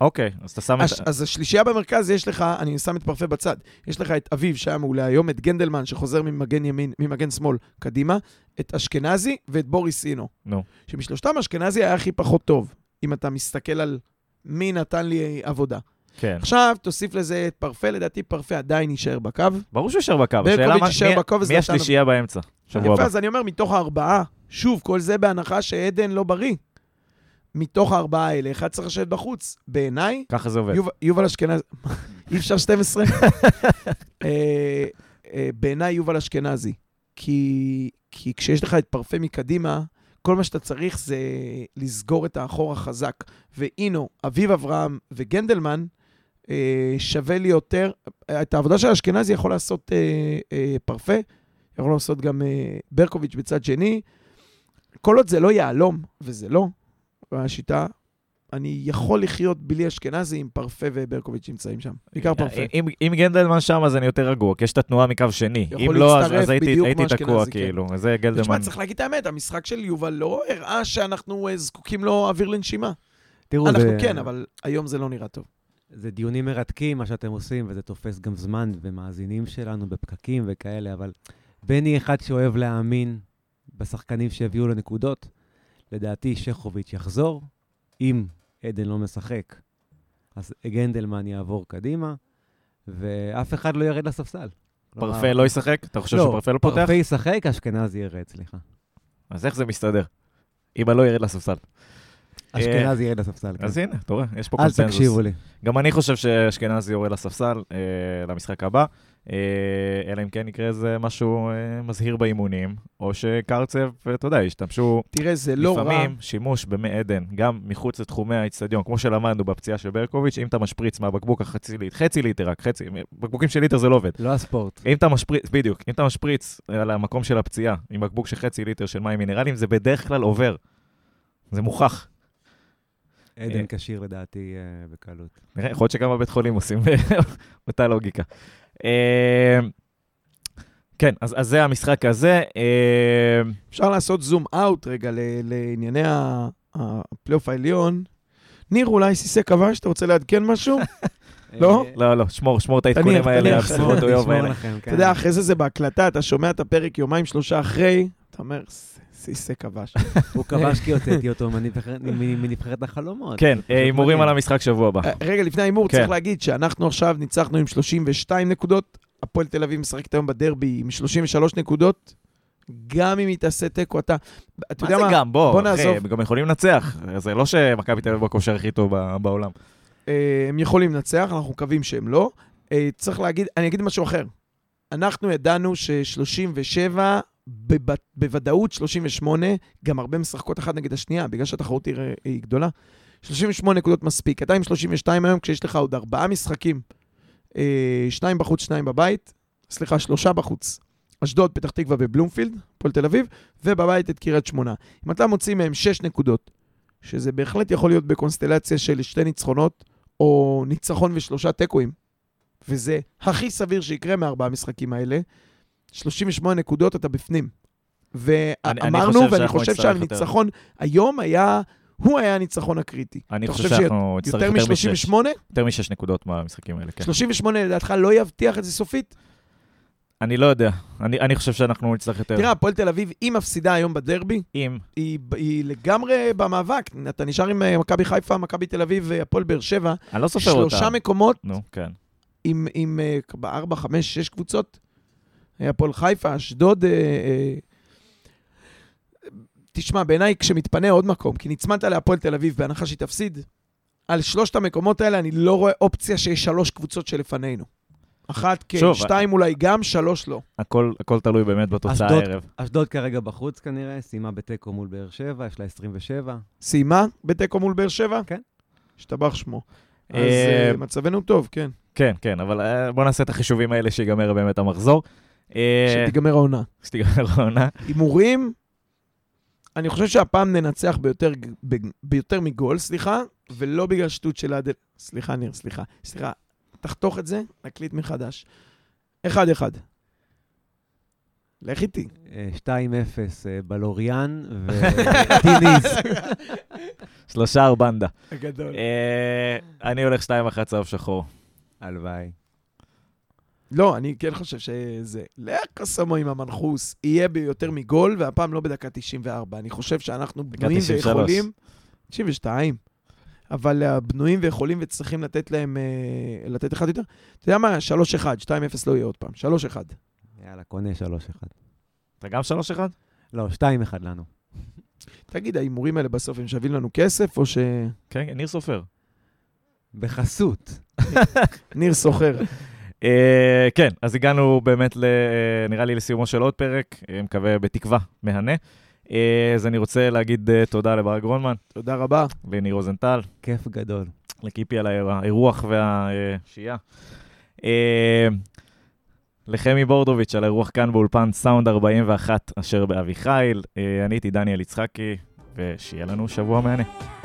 אוקיי, אז אתה שם הש, את... אז השלישייה במרכז, יש לך, אני שם את פרפה בצד, יש לך את אביב שהיה מעולה היום, את גנדלמן שחוזר ממגן ימין, ממגן שמאל קדימה, את אשכנזי ואת בוריס אינו. נו. שמשלושתם אשכנזי היה הכי פחות טוב, אם אתה מסתכל על מי נתן לי עבודה. כן. עכשיו תוסיף לזה את פרפה, לדעתי פרפה עדיין יישאר בקו. ברור שהוא יישאר בקו. השאלה מה- יישאר מי- בקו מי השלישייה באמצע? שבוע יפה, הבא. אז אני אומר, מתוך הארבעה, שוב, כל זה בהנחה שעדן לא בריא. מתוך הארבעה האלה, אחד צריך לשבת בחוץ. בעיניי, ככה זה עובד. יוב- יובל אשכנזי, אי אפשר 12? אה, אה, בעיניי יובל אשכנזי. כי, כי כשיש לך את פרפה מקדימה, כל מה שאתה צריך זה לסגור את האחור החזק. ואינו, אביב אברהם וגנדלמן, אה, שווה לי יותר. את העבודה של אשכנזי יכול לעשות אה, אה, פרפה, יכול לעשות גם אה, ברקוביץ' בצד שני. כל עוד זה לא יהלום, וזה לא, השיטה, אני יכול לחיות בלי אשכנזי עם פרפה וברקוביץ' נמצאים שם. בעיקר פרפה. אם- אם גנדלמן שם, אז אני יותר רגוע, כי יש את התנועה מקו שני. אם לא, אז- הייתי תקוע, כן. כאילו. זה גלדלמן. תשמע, צריך להגיד את האמת, המשחק של יובל לא הראה שאנחנו אה, זקוקים לו אוויר לנשימה. תראו, אנחנו כן, אבל היום זה לא נראה טוב. זה דיונים מרתקים, מה שאתם עושים, וזה תופס גם זמן, ומאזינים שלנו בפקקים וכאלה, אבל בני אחד שאוהב להאמין בשחקנים שהביאו לו נקודות. לדעתי שכוביץ' יחזור. אם עדן לא משחק, אז גנדלמן יעבור קדימה, ואף אחד לא ירד לספסל. פרפה לא ישחק? אתה חושב לא, שפרפה לא פותח? פרפה ישחק, אשכנזי ירד, סליחה. אז איך זה מסתדר? אם לא ירד לספסל. אשכנזי ירד לספסל. כן. אז הנה, אתה רואה, יש פה אל קונסנזוס. תקשיבו לי. גם אני חושב שאשכנזי יורד לספסל אה, למשחק הבא, אה, אלא אם כן יקרה איזה משהו אה, מזהיר באימונים, או שקרצב, אתה יודע, ישתמשו תראה, זה לא רע. לפעמים שימוש במי עדן, גם מחוץ לתחומי האיצטדיון, כמו שלמדנו בפציעה של ברקוביץ', אם אתה משפריץ מהבקבוק החצי ליטר, חצי ליטר רק, חצי, בקבוקים של ליטר זה לא עובד. לא הספורט. אם אתה משפריץ, בדיוק, אם אתה משפריץ על המקום של הפציעה עם בקבוק של חצי ליטר של מים מינרליים, זה בדרך כלל עובר. זה מוכח. עדן אה. כשיר לדעתי אה, בקלות. נראה, יכול להיות שגם בבית חולים עושים אותה לוגיקה. אה, כן, אז, אז זה המשחק הזה. אפשר לעשות zoom out רגע לענייני הפלייאוף העליון. ניר, אולי סיסי כבש? אתה רוצה לעדכן משהו? לא? לא, לא, שמור, שמור את העדכונים האלה. הבשורות האלה. כן. אתה יודע, אחרי זה זה בהקלטה, אתה שומע את הפרק יומיים, שלושה אחרי, אתה אומר, "ס- סיסי כבש. הוא כבש כי הוצאתי אותו מנבחרת- החלומות. כן, אה, הימורים על. המשחק שבוע הבא. אה, רגע, לפני ההימור, כן. צריך להגיד שאנחנו עכשיו ניצחנו עם 32 נקודות, הפועל תל אביב משחקת היום בדרבי עם 33 נקודות, גם אם היא תעשה תיקו, אתה... אתה מה יודע זה מה? גם? בוא, בוא נעזוב. הם גם יכולים לנצח. זה לא שמכבי תל אביב בכושר הכי טוב בעולם. אה, הם יכולים לנצח, אנחנו מקווים שהם לא. צריך להגיד, אני אגיד משהו אחר. אנחנו ידענו ש-37, בוודאות 38, גם הרבה משחקות אחת נגד השנייה, בגלל שהתחרות היא, היא גדולה. 38 נקודות מספיק. אתה עם 32 היום, כשיש לך עוד ארבעה משחקים, אה, שניים בחוץ, שניים בבית, סליחה, שלושה בחוץ. אשדוד, פתח תקווה ובלומפילד, הפועל תל אביב, ובבית את קריית שמונה. אם אתה מוציא מהם 6 נקודות, שזה בהחלט יכול להיות בקונסטלציה של שתי ניצחונות, או ניצחון ושלושה תיקואים, וזה הכי סביר שיקרה מארבעה המשחקים האלה, 38 נקודות אתה בפנים. ואמרנו, ואני חושב. שהניצחון היום היה, הוא היה הניצחון הקריטי. אני חושב שאנחנו נצטרך יותר יותר משש. מ-38? יותר משש נקודות מהמשחקים האלה, כן. 38 לדעתך לא יבטיח את זה סופית? אני לא יודע. אני אני חושב שאנחנו נצטרך יותר. תראה, הפועל תל אביב, היא מפסידה היום בדרבי, אם, היא, היא לגמרי במאבק. אתה נשאר עם אה, מכבי חיפה, מכבי תל אביב והפועל באר שבע, אני לא סופר אותה. שלושה מקומות נו, כן. עם, עם אה, בארבע, חמש, שש קבוצות. אה, הפועל חיפה, אשדוד. אה, אה, תשמע, בעיניי כשמתפנה עוד מקום, כי נצמדת להפועל תל אביב בהנחה שהיא תפסיד, על שלושת המקומות האלה אני לא רואה אופציה שיש שלוש קבוצות שלפנינו. אחת כן, שוב, שתיים אולי גם, שלוש לא. הכל הכל תלוי באמת בתוצאה אשדוד. הערב. אשדוד כרגע בחוץ כנראה, סיימה בתיקו מול באר שבע, יש לה 27. סיימה בתיקו מול באר שבע? כן. השתבח שמו. אז אה, אה, מצבנו טוב, כן. כן, כן, אבל אה, בוא נעשה את החישובים האלה שיגמר באמת המחזור. אה, שתיגמר העונה. שתיגמר העונה. הימורים, אני חושב שהפעם ננצח ביותר, ב- ביותר מגול, סליחה, ולא בגלל שטות של עדל... סליחה, ניר, סליחה. סליחה, תחתוך את זה, נקליט מחדש. אחד אחד. לך איתי. אה, 2-0 אה, בלוריאן וטיניס. שלושה ארבנדה. הגדול. אה, אני הולך שתיים אחת צהוב שחור. הלוואי. לא, אני כן חושב שזה... לך קסמו עם המנחוס, יהיה ביותר מגול, והפעם לא בדקה 94. אני חושב שאנחנו בנויים 93. ויכולים... 92. אבל אה, בנויים ויכולים וצריכים לתת להם... אה, לתת אחד יותר. אתה יודע מה? 3-1, 2-0 לא יהיה עוד פעם. 3-1. יאללה, קונה 3-1. אתה גם שלוש אחד? לא, 2-1 לנו. תגיד, ההימורים האלה בסוף הם שווים לנו כסף, או שניר כן, ניר סופר. בחסות. סוחר? אה, כן, אז הגענו באמת, ל- אה, נראה לי, לסיומו של עוד פרק, אה, מקווה, בתקווה, מהנה. אה, אז אני רוצה להגיד אה, תודה לברק גרונמן, תודה רבה. לניר רוזנטל, כיף גדול. לקיפי על האירוח והשהייה. אה, לחמי בורדוביץ' על האירוח כאן באולפן סאונד 41 אשר באביחיל. אה, אני הייתי דניאל יצחקי, ושיהיה לנו שבוע מהנה.